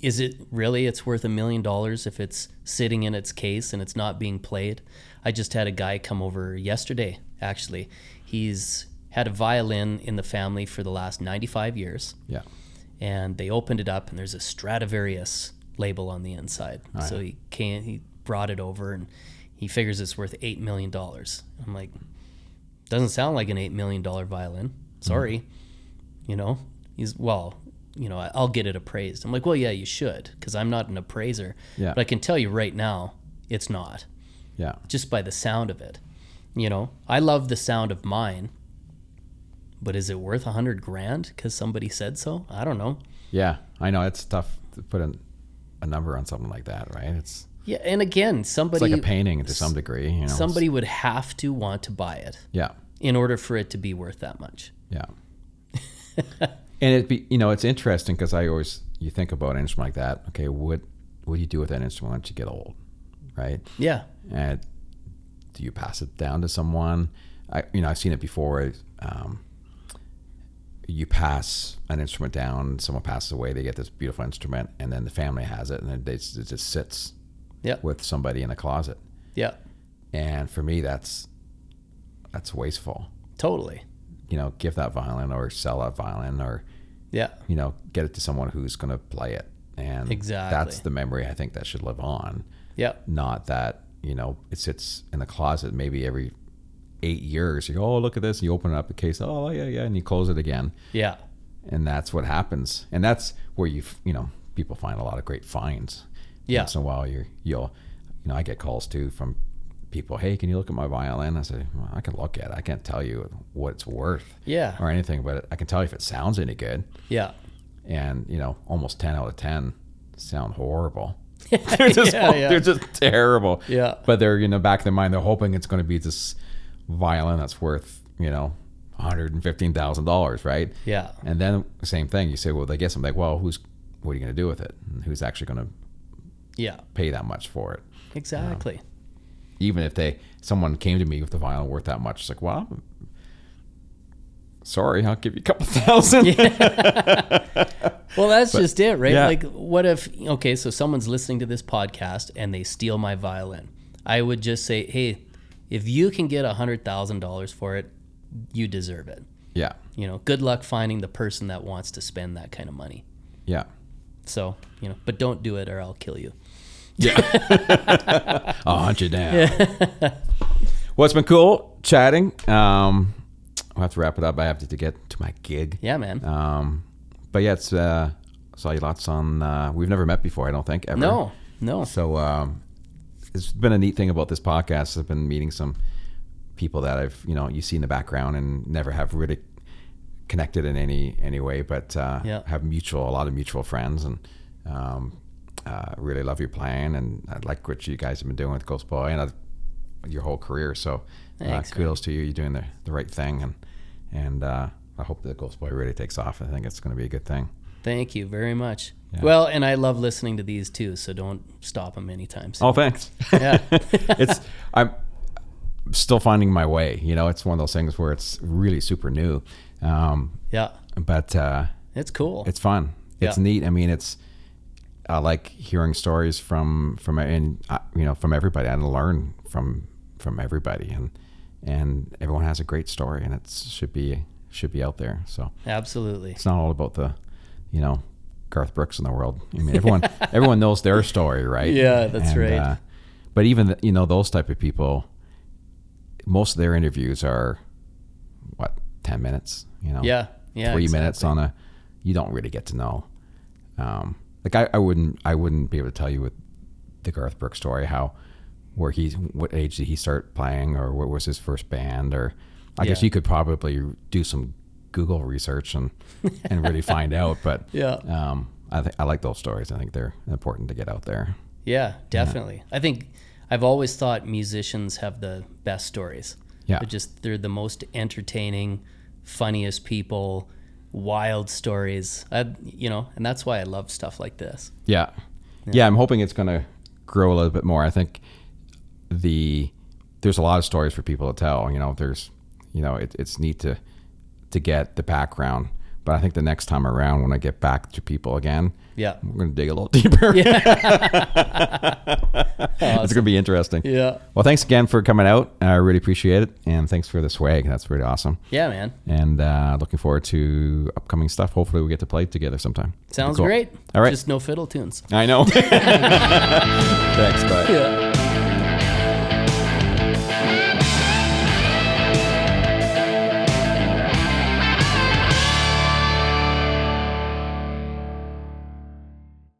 is it really it's worth a million dollars if it's sitting in its case and it's not being played i just had a guy come over yesterday actually he's had a violin in the family for the last 95 years yeah, and they opened it up and there's a Stradivarius label on the inside. So he came, he brought it over and he figures it's worth eight million dollars. I'm like, doesn't sound like an eight million dollar violin. Mm-hmm. Sorry, you know. He's well, you know, I'll get it appraised. I'm like, well, yeah, you should because I'm not an appraiser. Yeah. But I can tell you right now, it's not yeah, just by the sound of it. You know, I love the sound of mine, but is it worth a hundred grand because somebody said so? I don't know. yeah. I know it's tough to put a, a number on something like that, right? It's Yeah, and again, it's somebody like a painting to some degree. You know, somebody would have to want to buy it yeah, in order for it to be worth that much. Yeah. and it be you know it's interesting because I always you think about an instrument like that. Okay, what what do you do with that instrument once you get old, right? Yeah, And do you pass it down to someone? I you know I've seen it before. Um, you pass an instrument down, someone passes away, they get this beautiful instrument, and then the family has it, and then they, it just sits yeah, with somebody in a closet. yeah, And for me, that's that's wasteful. totally. You know, give that violin or sell that violin or Yeah, you know, get it to someone who's going to play it and Exactly. that's the memory I think that should live on. Yep. Not that you know it sits in the closet maybe every eight years. You go, oh look at this, and you open it up the case, oh yeah yeah, and you close it again, Yeah. and that's what happens. And that's where you you know people find a lot of great finds. Yeah. Once in a while, you're you'll you know I get calls too from people. Hey, can you look at my violin? I say, well, I can look at it. I can't tell you what it's worth Yeah. or anything, but I can tell you if it sounds any good. Yeah. And you know, almost ten out of ten sound horrible. they're just Yeah, yeah. they're just terrible. Yeah. But they're you know back of their mind they're hoping it's going to be this violin that's worth you know one hundred and fifteen thousand dollars, right? Yeah. And then same thing. You say, well, they get something like, well, who's what are you going to do with it? And who's actually going to Yeah. pay that much for it? Exactly. Even if they someone came to me with the violin worth that much, it's like, well, sorry, I'll give you a couple thousand. Well, that's just it, right? yeah. Like, what if, okay, so someone's listening to this podcast and they steal my violin? I would just say, hey, if you can get a $100,000 for it, you deserve it. yeah, You know, good luck finding the person that wants to spend that kind of money. yeah. So, you know, but don't do it or I'll kill you. I'll hunt you down. well, it's been cool chatting. Um, I'll have to wrap it up. I have to, to get to my gig. Yeah, man. Um, but yeah, it's uh, saw you lots on. Uh, we've never met before. I don't think ever. no, no. So um, it's been a neat thing about this podcast. I've been meeting some people that I've you know you see in the background and never have really connected in any any way, but uh, Yeah. have mutual a lot of mutual friends and um, uh, really love your playing and I like what you guys have been doing with Ghost Boy and uh, your whole career. So uh, Thanks, kudos to you. You're doing the, the right thing and and uh, I hope that Ghost Boy really takes off. I think it's going to be a good thing. Thank you very much. Yeah. Well, and I love listening to these too, so don't stop them anytime soon. Oh, thanks. Yeah. it's I'm still finding my way. You know, it's one of those things where it's really super new, um, Yeah, but uh, it's cool. it's fun. It's Yeah. neat. I mean, it's I like hearing stories from from and uh, you know from everybody. I learn from from everybody, and and everyone has a great story, and it should be should be out there. So Absolutely. it's not all about the you know Garth Brooks in the world. I mean, everyone everyone knows their story, right? Yeah, that's right. Uh, but even the, you know those type of people, most of their interviews are what ten minutes. You know, Yeah, yeah. three exactly. minutes on a. You don't really get to know. Um, like I, I wouldn't I wouldn't be able to tell you with the Garth Brooks story how where he's what age did he start playing or what was his first band or I guess you could probably do some Google research and and really find out. But Yeah. um, I think I like those stories. I think they're important to get out there. Yeah, definitely. I think I've always thought musicians have the best stories. Yeah. They're just they're the most entertaining, funniest people, wild stories. I, you know, and that's why I love stuff like this. Yeah. yeah. I'm hoping it's going to grow a little bit more. I think the there's a lot of stories for people to tell. You know, there's you know, it, it's neat to to get the background. But I think the next time around when I get back to people again, Yeah. we're going to dig a little deeper. Yeah, it's going to be interesting. Yeah. Well, thanks again for coming out. I really appreciate it. And thanks for the swag. That's really awesome. Yeah, man. And uh, looking forward to upcoming stuff. Hopefully, we get to play together sometime. Sounds Cool. great. All right. Just no fiddle tunes. I know. Thanks. Bye. Yeah.